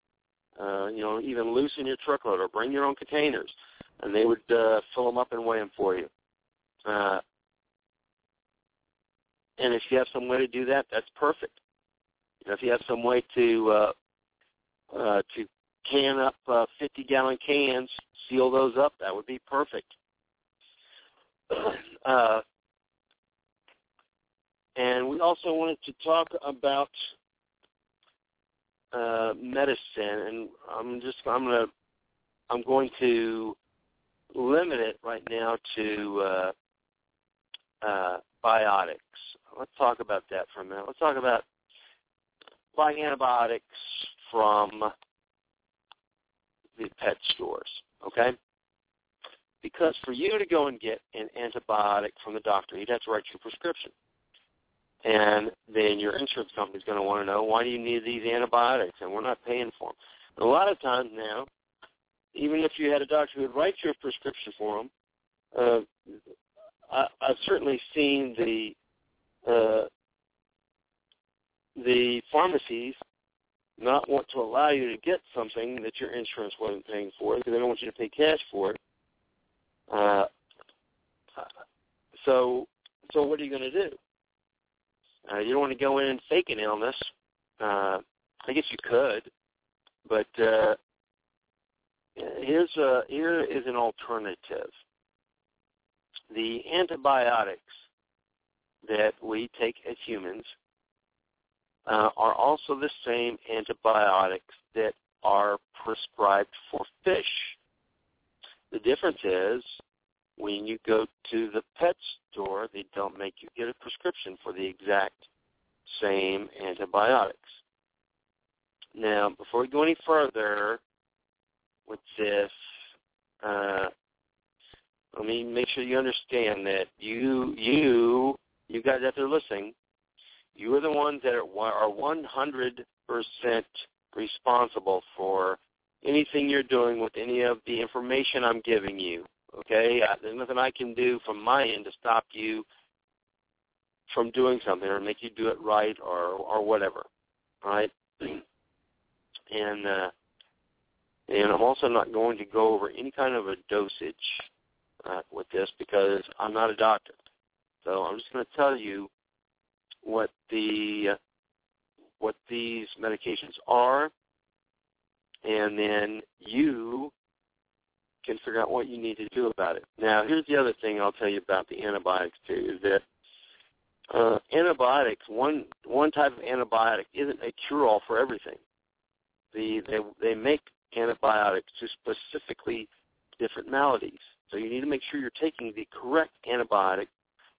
Uh, you know, even loosen your truckload or bring your own containers, and they would uh, fill them up and weigh them for you. Uh, and if you have some way to do that, that's perfect. You know, if you have some way to uh, uh, to can up uh, 50 gallon cans, seal those up, that would be perfect. uh, and we also wanted to talk about uh, medicine, and I'm just I'm gonna I'm going to limit it right now to uh, uh, biotics. Let's talk about that for a minute. Let's talk about buying antibiotics from the pet stores, okay? Because for you to go and get an antibiotic from the doctor, you'd have to write your prescription. And then your insurance company's going to want to know, why do you need these antibiotics? And we're not paying for them. And a lot of times now, even if you had a doctor who would write your prescription for them, uh, I, I've certainly seen the uh, the pharmacies not want to allow you to get something that your insurance wasn't paying for because they don't want you to pay cash for it. Uh, so, so what are you going to do? Uh, you don't want to go in and fake an illness. Uh, I guess you could, but uh, here's a here is an alternative. The antibiotics that we take as humans uh, are also the same antibiotics that are prescribed for fish. The difference is when you go to the pet store, they don't make you get a prescription for the exact same antibiotics. Now, before we go any further with this, uh, let me make sure you understand that you, you, you guys out there listening, you are the ones that are 100% responsible for anything you're doing with any of the information I'm giving you. Okay, there's nothing I can do from my end to stop you from doing something or make you do it right or or whatever. Right, and uh, and I'm also not going to go over any kind of a dosage uh, with this because I'm not a doctor. So I'm just going to tell you what the what these medications are, and then you can figure out what you need to do about it. Now, here's the other thing I'll tell you about the antibiotics too is that uh, antibiotics, one one type of antibiotic isn't a cure-all for everything. The they they make antibiotics to specifically different maladies. So you need to make sure you're taking the correct antibiotic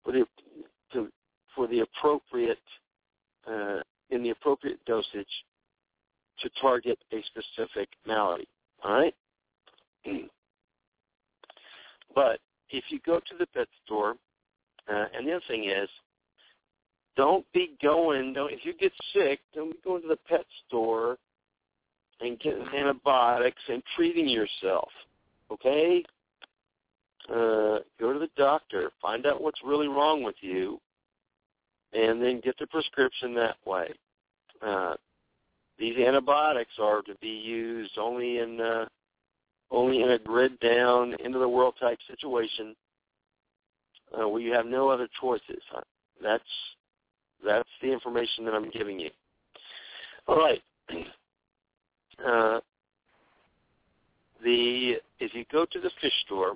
for the to, for the appropriate uh, in the appropriate dosage to target a specific malady. All right. but if you go to the pet store, uh, and the other thing is, don't be going. Don't if you get sick, don't be going to the pet store and getting antibiotics and treating yourself. Okay? Uh, go to the doctor, find out what's really wrong with you, and then get the prescription that way. Uh, these antibiotics are to be used only in uh, only in a grid down into the world type situation uh, where you have no other choices. That's that's the information that I'm giving you. All right. Uh, the if you go to the fish store,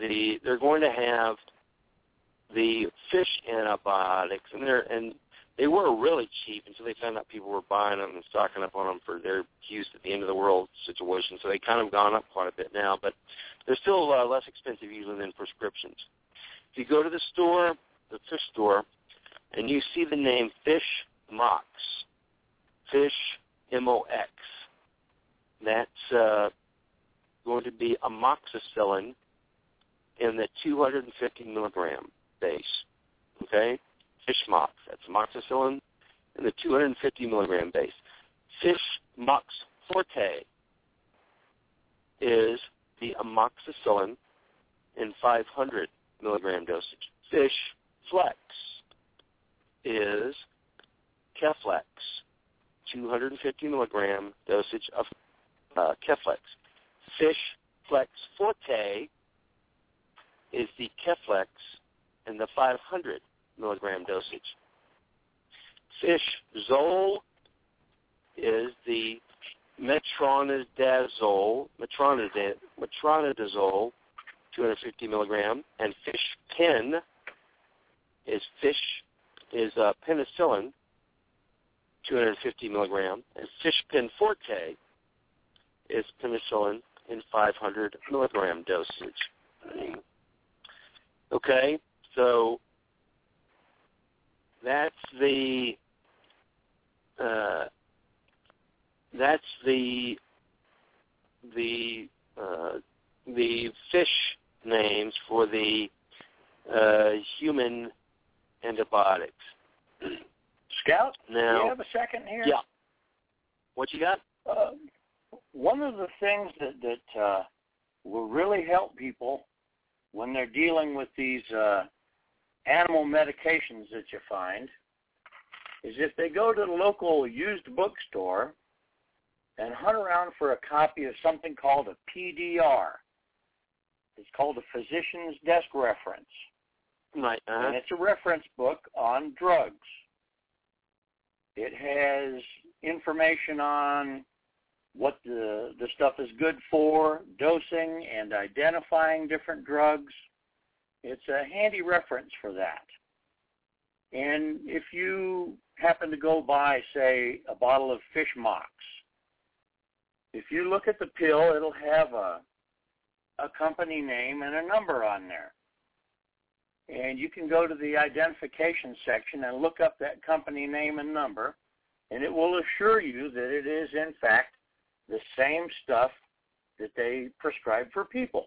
the they're going to have the fish antibiotics, and they're and they were really cheap until they found out people were buying them and stocking up on them for their use at the end of the world situation. So they kind of gone up quite a bit now, but they're still uh, less expensive usually than prescriptions. If you go to the store, the fish store, and you see the name Fish Mox, Fish M-O-X, that's uh, going to be amoxicillin in the 250 milligram base. Okay? Fish Mox. That's amoxicillin in the 250 milligram base. Fish Mox Forte is the amoxicillin in 500 milligram dosage. Fish Flex is Keflex, 250 milligram dosage of uh, Keflex. Fish Flex Forte is the Keflex in the 500 milligram dosage. Fish Zole is the metronidazole, metronidazole, 250 milligram, and fish pen is fish is uh, penicillin, 250 milligram, and fish pen forte is penicillin in 500 milligram dosage. Okay, so that's the uh, that's the the uh, the fish names for the uh, human antibiotics. Scout, Now- do you have a second here? Yeah. What you got? Uh, one of the things that that uh, will really help people when they're dealing with these uh, animal medications that you find is if they go to the local used bookstore and hunt around for a copy of something called a PDR. It's called a Physician's Desk Reference. Right. Uh-huh. And it's a reference book on drugs. It has information on what the the stuff is good for, dosing and identifying different drugs. It's a handy reference for that. And if you happen to go by, say, a bottle of fish mox, if you look at the pill, it'll have a a company name and a number on there. And you can go to the identification section and look up that company name and number, and it will assure you that it is, in fact, the same stuff that they prescribe for people.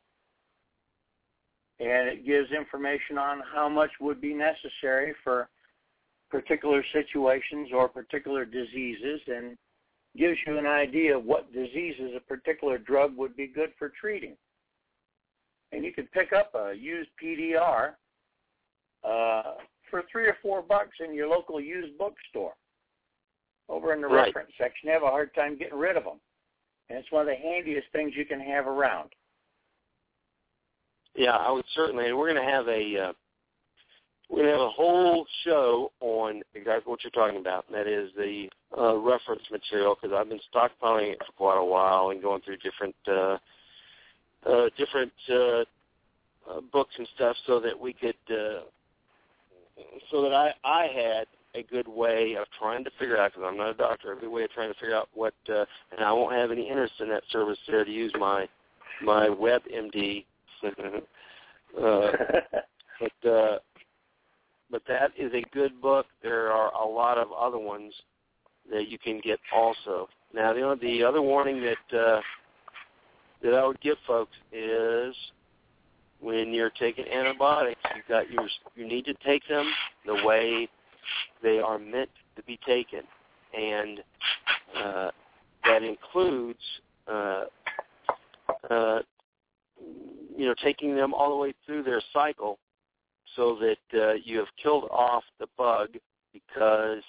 And it gives information on how much would be necessary for particular situations or particular diseases and gives you an idea of what diseases a particular drug would be good for treating. And you can pick up a used PDR uh, for three or four bucks in your local used bookstore. Over in the Right. reference section, you have a hard time getting rid of them. And it's one of the handiest things you can have around. Yeah, I would certainly. We're going to have a uh, we're going to have a whole show on exactly what you're talking about. And that is the uh, reference material because I've been stockpiling it for quite a while and going through different uh, uh, different uh, uh, books and stuff so that we could uh, so that I I had a good way of trying to figure out because I'm not a doctor. A good way of trying to figure out what uh, and I won't have any interest in that service there to use my my WebMD uh, but uh, but that is a good book. There are a lot of other ones that you can get also. Now the only, the other warning that uh, that I would give folks is when you're taking antibiotics, you got your you need to take them the way they are meant to be taken, and uh, that includes uh, uh, you know taking them all the way through their cycle so that uh, you have killed off the bug because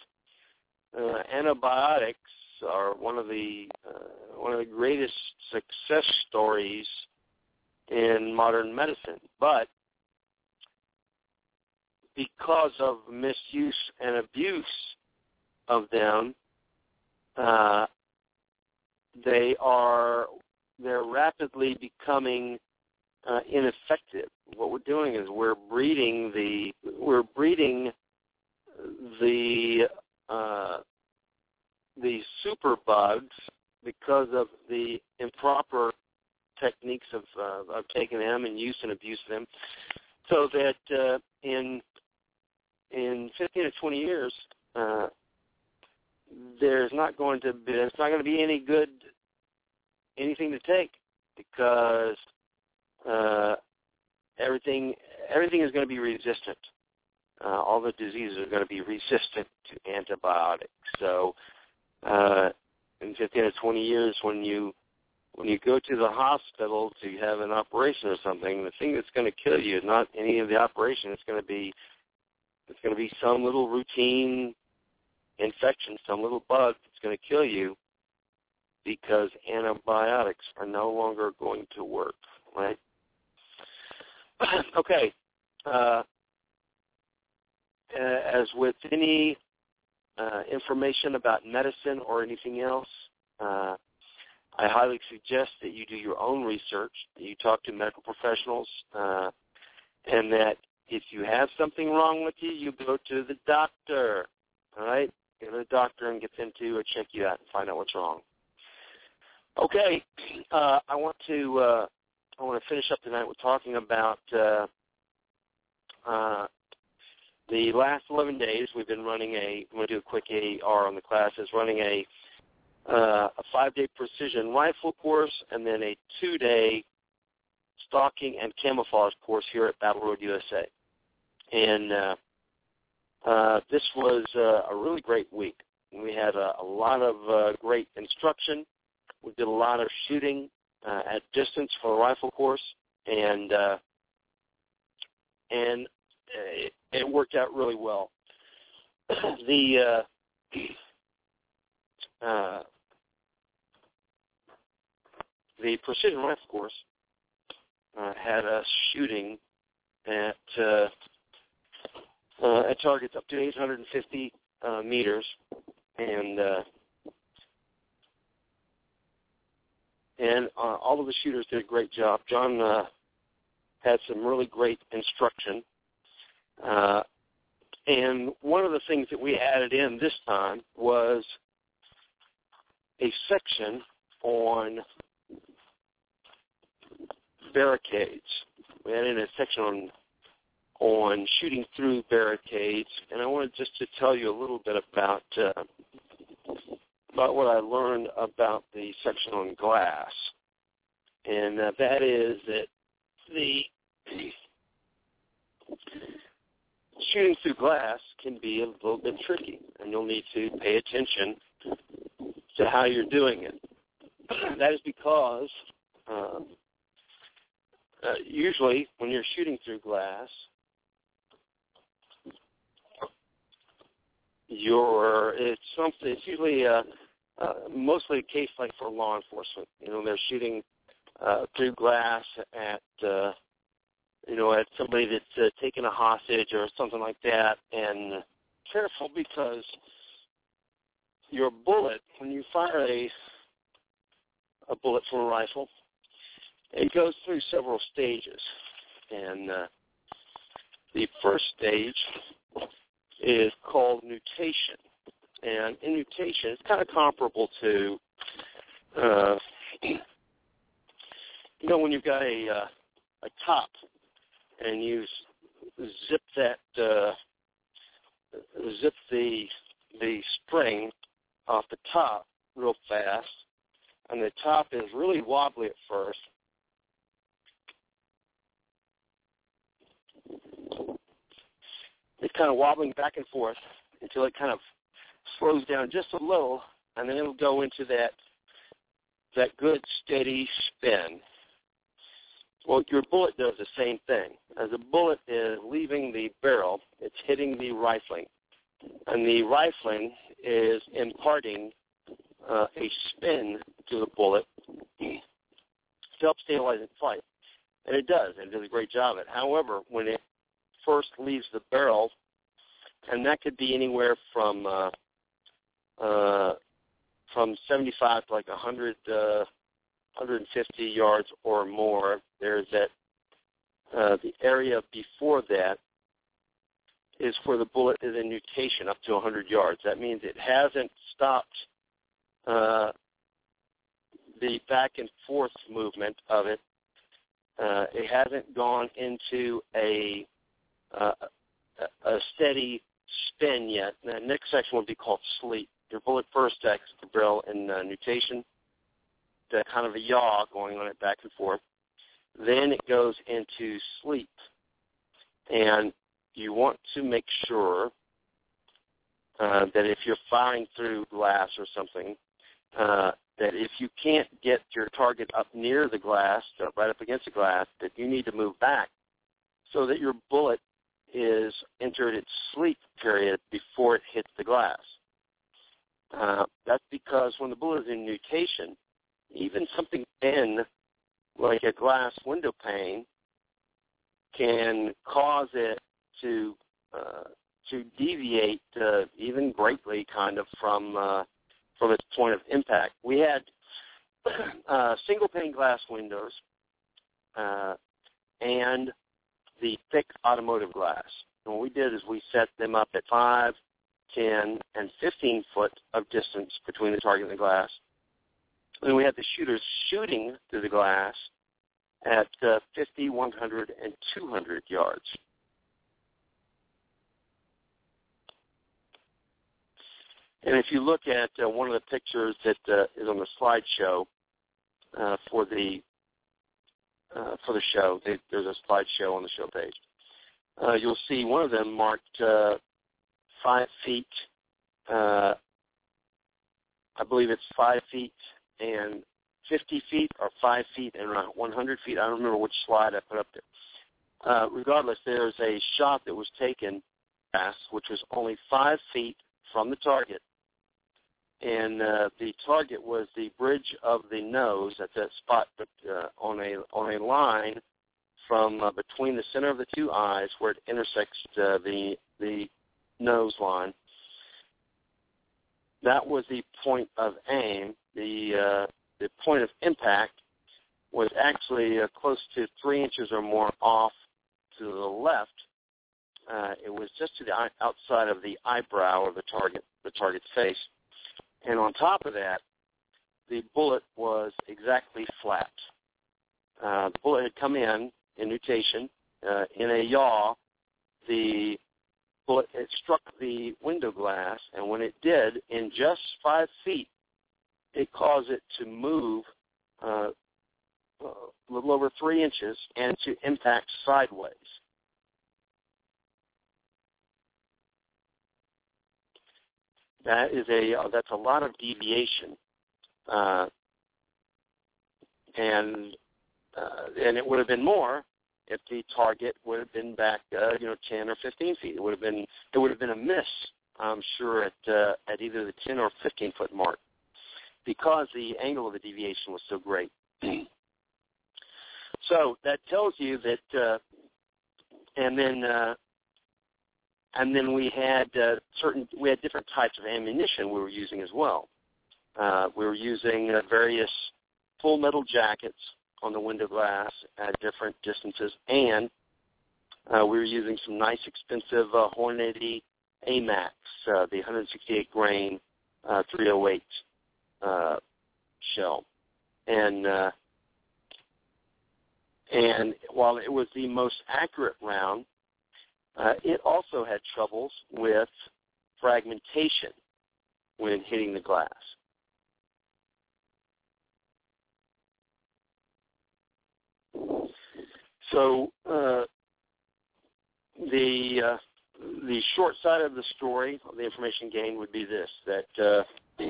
uh, antibiotics are one of the uh, one of the greatest success stories in modern medicine, but because of misuse and abuse of them, uh, they are they're rapidly becoming uh, ineffective. What we're doing is we're breeding the we're breeding the uh, the super bugs because of the improper techniques of uh, of taking them and use and abuse them, so that uh, in in 15 to 20 years, uh, there's not going to be there's not going to be any good anything to take because uh, everything everything is going to be resistant. Uh, all the diseases are going to be resistant to antibiotics. So, uh, in 15 to 20 years, when you when you go to the hospital to have an operation or something, the thing that's going to kill you is not any of the operation. It's going to be it's going to be some little routine infection, some little bug that's going to kill you because antibiotics are no longer going to work, right? okay. Uh, as with any uh, information about medicine or anything else, uh, I highly suggest that you do your own research, that you talk to medical professionals, uh, and that if you have something wrong with you, you go to the doctor. All right, go to the doctor and get them to uh, check you out and find out what's wrong. Okay, uh, I want to uh, I want to finish up tonight with talking about uh, uh, the last 11 days. We've been running a. I'm going to do a quick AR on the classes. Running a uh, a five-day precision rifle course and then a two-day stalking and camouflage course here at Battle Road USA. And uh, uh, this was uh, a really great week. We had a, a lot of uh, great instruction. We did a lot of shooting uh, at distance for the rifle course, and uh, and it, it worked out really well. the uh, uh, the precision rifle course uh, had us shooting at uh, uh, at targets up to 850 uh, meters, and uh, and uh, all of the shooters did a great job. John uh, had some really great instruction. Uh, and one of the things that we added in this time was a section on barricades. We added in a section on on shooting through barricades, and I wanted just to tell you a little bit about uh, about what I learned about the section on glass, and uh, that is that the shooting through glass can be a little bit tricky, and you'll need to pay attention to how you're doing it. that is because um, uh, usually when you're shooting through glass, you're it's something. It's usually uh, uh, mostly a case like for law enforcement. You know, they're shooting uh, through glass at uh, you know at somebody that's uh, taking a hostage or something like that, and careful because your bullet when you fire a a bullet from a rifle, it goes through several stages, and uh, the first stage is called nutation. And in nutation, it's kind of comparable to, uh, you know, when you've got a uh, a top and you zip that uh, zip the the spring off the top real fast, and the top is really wobbly at first. It's kind of wobbling back and forth until it kind of slows down just a little, and then it'll go into that that good steady spin. Well, your bullet does the same thing. As a bullet is leaving the barrel, it's hitting the rifling, and the rifling is imparting uh, a spin to the bullet to help stabilize its flight. And it does, and it does a great job at it. However, when it first leaves the barrel, and that could be anywhere from uh, uh, from 75 to like 100, uh, 150 yards or more. There's that uh, the area before that is where the bullet is in nutation up to 100 yards. That means it hasn't stopped uh, the back and forth movement of it. Uh, it hasn't gone into a uh, a steady spin yet. The next section would be called sleep. Your bullet first exits the barrel in uh, nutation, the kind of a yaw going on it back and forth. Then it goes into sleep. And you want to make sure uh, that if you're firing through glass or something, uh, that if you can't get your target up near the glass, right up against the glass, that you need to move back so that your bullet is entered its sleep period before it hits the glass. Uh, that's because when the bullet is in nutation, even something thin like a glass window pane can cause it to uh, to deviate uh, even greatly, kind of from uh, from its point of impact. We had uh, single pane glass windows uh, and the thick automotive glass. And what we did is we set them up at 5, 10, and 15 foot of distance between the target and the glass. And we had the shooters shooting through the glass at uh, 50, 100, and 200 yards. And if you look at uh, one of the pictures that uh, is on the slideshow uh, for the uh, for the show. They, there's a slideshow on the show page. Uh, you'll see one of them marked uh, five feet. Uh, I believe it's five feet and 50 feet or five feet and around 100 feet. I don't remember which slide I put up there. Uh, regardless, there's a shot that was taken, which was only five feet from the target and uh, the target was the bridge of the nose at that spot, uh, on a on a line from uh, between the center of the two eyes where it intersects uh, the the nose line. that was the point of aim. The uh, the point of impact was actually uh, close to three inches or more off to the left. Uh, it was just to the outside of the eyebrow of the target, the target's face, and on top of that, the bullet was exactly flat. Uh, the bullet had come in in nutation uh, in a yaw. The bullet it struck the window glass, and when it did, in just five feet, it caused it to move uh, a little over three inches and to impact sideways. That is a that's a lot of deviation, uh, and uh, and it would have been more if the target would have been back, uh, you know, 10 or 15 feet. It would have been it would have been a miss, I'm sure, at uh, at either the 10 or 15 foot mark, because the angle of the deviation was so great. so that tells you that, uh, and then uh, and then we had uh, certain we had different types of ammunition we were using as well. Uh, we were using uh, various full metal jackets on the window glass at different distances, and uh, we were using some nice expensive uh, Hornady AMAX, uh, the 168 grain uh, 308 uh, shell, and uh, and while it was the most accurate round, uh, it also had troubles with fragmentation when hitting the glass. So uh, the uh, the short side of the story, the information gained would be this: that uh,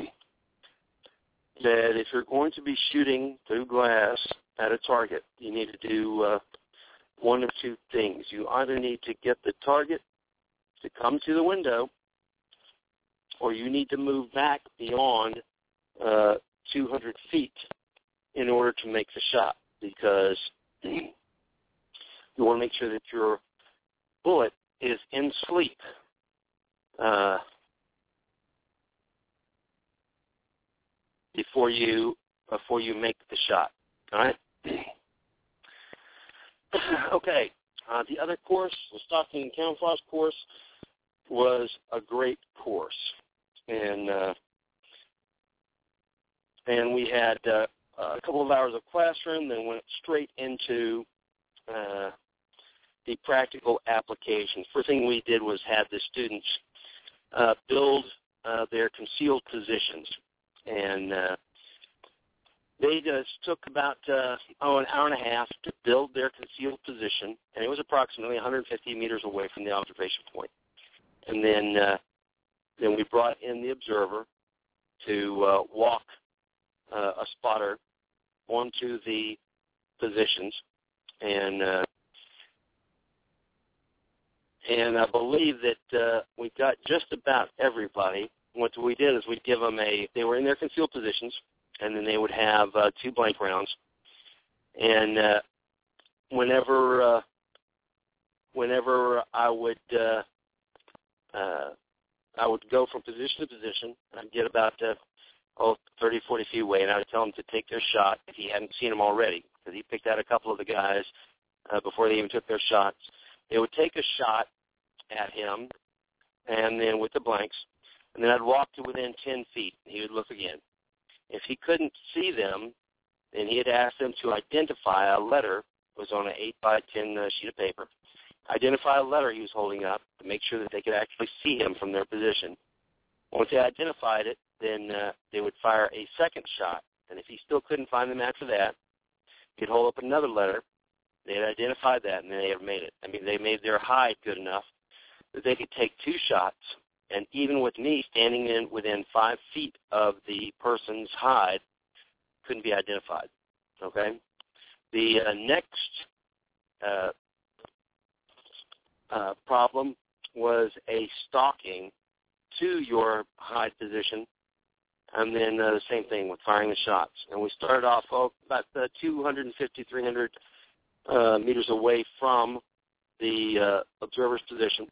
that if you're going to be shooting through glass at a target, you need to do uh, one of two things. You either need to get the target to come to the window, or you need to move back beyond uh, 200 feet in order to make the shot because you want to make sure that your bullet is in sleep. Uh, before you before you make the shot. All right. okay. Uh, the other course, the stalking and camouflage course, was a great course, and uh, and we had uh, a couple of hours of classroom, then went straight into uh, the practical applications. First thing we did was have the students uh, build uh, their concealed positions, and uh, they just took about uh, oh an hour and a half to build their concealed position, and it was approximately 150 meters away from the observation point. And then uh, then we brought in the observer to uh, walk uh, a spotter onto the positions, and uh, and I believe that uh, we got just about everybody. What we did is we give them a. They were in their concealed positions, and then they would have uh, two blank rounds. And uh, whenever uh, whenever I would uh, uh, I would go from position to position, and I'd get about uh, oh 30, 40 feet away, and I would tell them to take their shot if he hadn't seen them already, because he picked out a couple of the guys uh, before they even took their shots. They would take a shot at him, and then with the blanks, and then I'd walk to within 10 feet, and he would look again. If he couldn't see them, then he had asked them to identify a letter it was on an 8 by 10 uh, sheet of paper. Identify a letter he was holding up to make sure that they could actually see him from their position. Once they identified it, then uh, they would fire a second shot. And if he still couldn't find them after that, he'd hold up another letter. They had identified that, and they had made it. I mean, they made their hide good enough that they could take two shots and even with me standing in within five feet of the person's hide, couldn't be identified. Okay, the uh, next uh, uh, problem was a stalking to your hide position, and then uh, the same thing with firing the shots. And we started off oh, about uh, 250, 300 uh, meters away from the uh, observer's position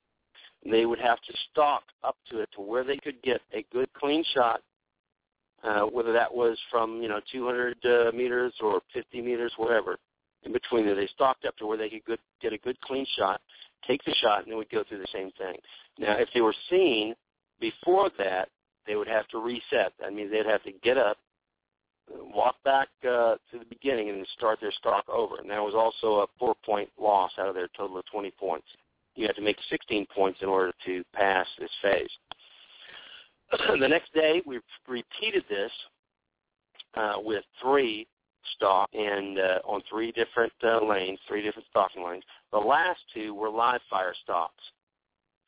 they would have to stalk up to it to where they could get a good clean shot, uh, whether that was from you know 200 uh, meters or 50 meters, whatever. In between there, they stalked up to where they could good, get a good clean shot, take the shot, and then would go through the same thing. Now, if they were seen before that, they would have to reset. That means they'd have to get up, walk back uh, to the beginning, and start their stalk over. And that was also a four-point loss out of their total of 20 points you have to make 16 points in order to pass this phase. the next day, we repeated this uh, with three stalk and uh, on three different uh, lanes, three different stalking lanes. The last two were live fire stalks.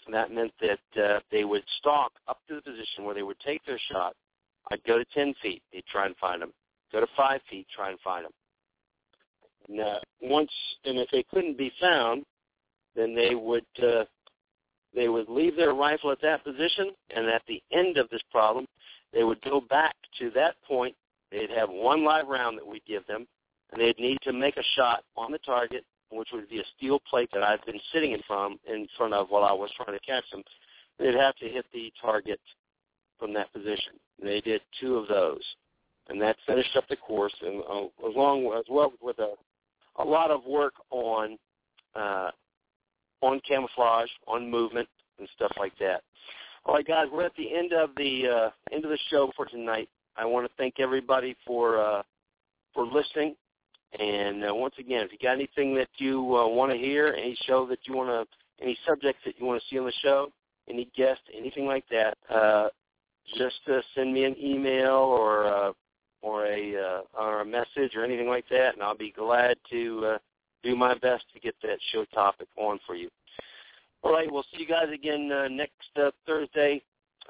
And that meant that uh, they would stalk up to the position where they would take their shot. I'd go to 10 feet, they'd try and find them. Go to 5 feet, try and find them. And, uh, once, and if they couldn't be found, then they would uh, they would leave their rifle at that position, and at the end of this problem, they would go back to that point. They'd have one live round that we'd give them, and they'd need to make a shot on the target, which would be a steel plate that I've been sitting in from in front of while I was trying to catch them. They'd have to hit the target from that position. They did two of those, and that finished up the course, and uh, along as well with a a lot of work on uh, on camouflage, on movement, and stuff like that. All right, guys, we're at the end of the uh, end of the show for tonight. I want to thank everybody for uh, for listening. And uh, once again, if you got anything that you uh, want to hear, any show that you want to, any subjects that you want to see on the show, any guests, anything like that, uh, just uh, send me an email or uh, or a uh, or a message or anything like that, and I'll be glad to uh, do my best to get that show topic on for you. All right, we'll see you guys again uh, next uh, Thursday,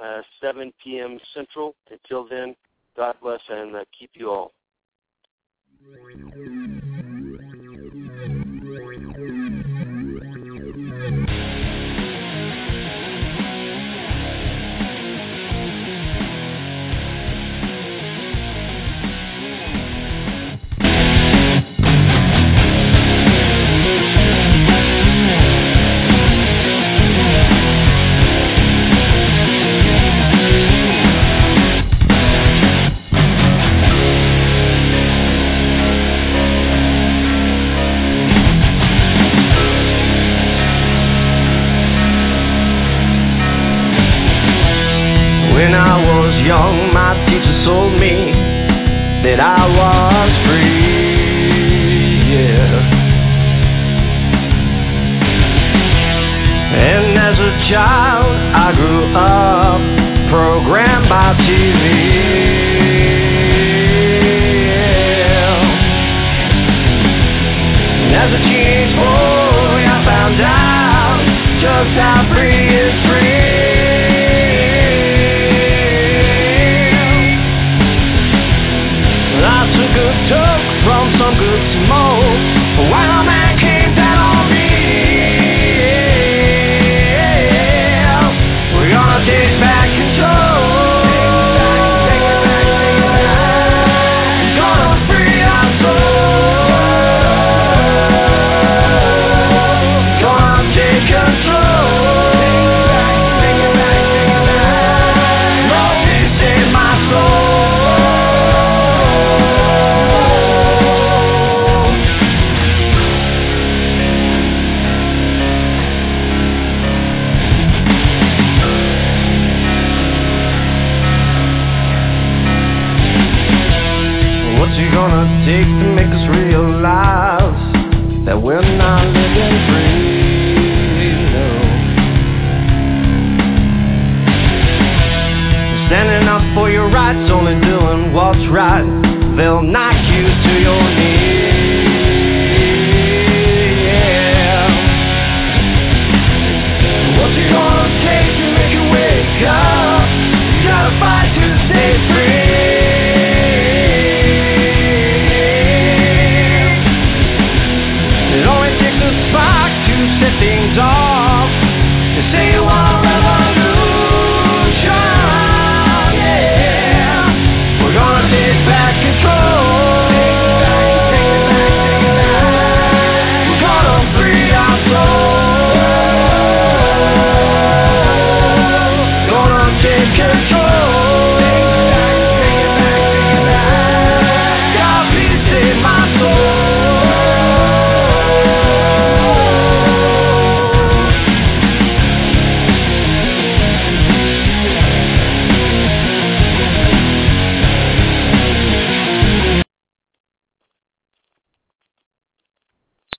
uh, 7 p.m. Central. Until then, God bless and uh, keep you all.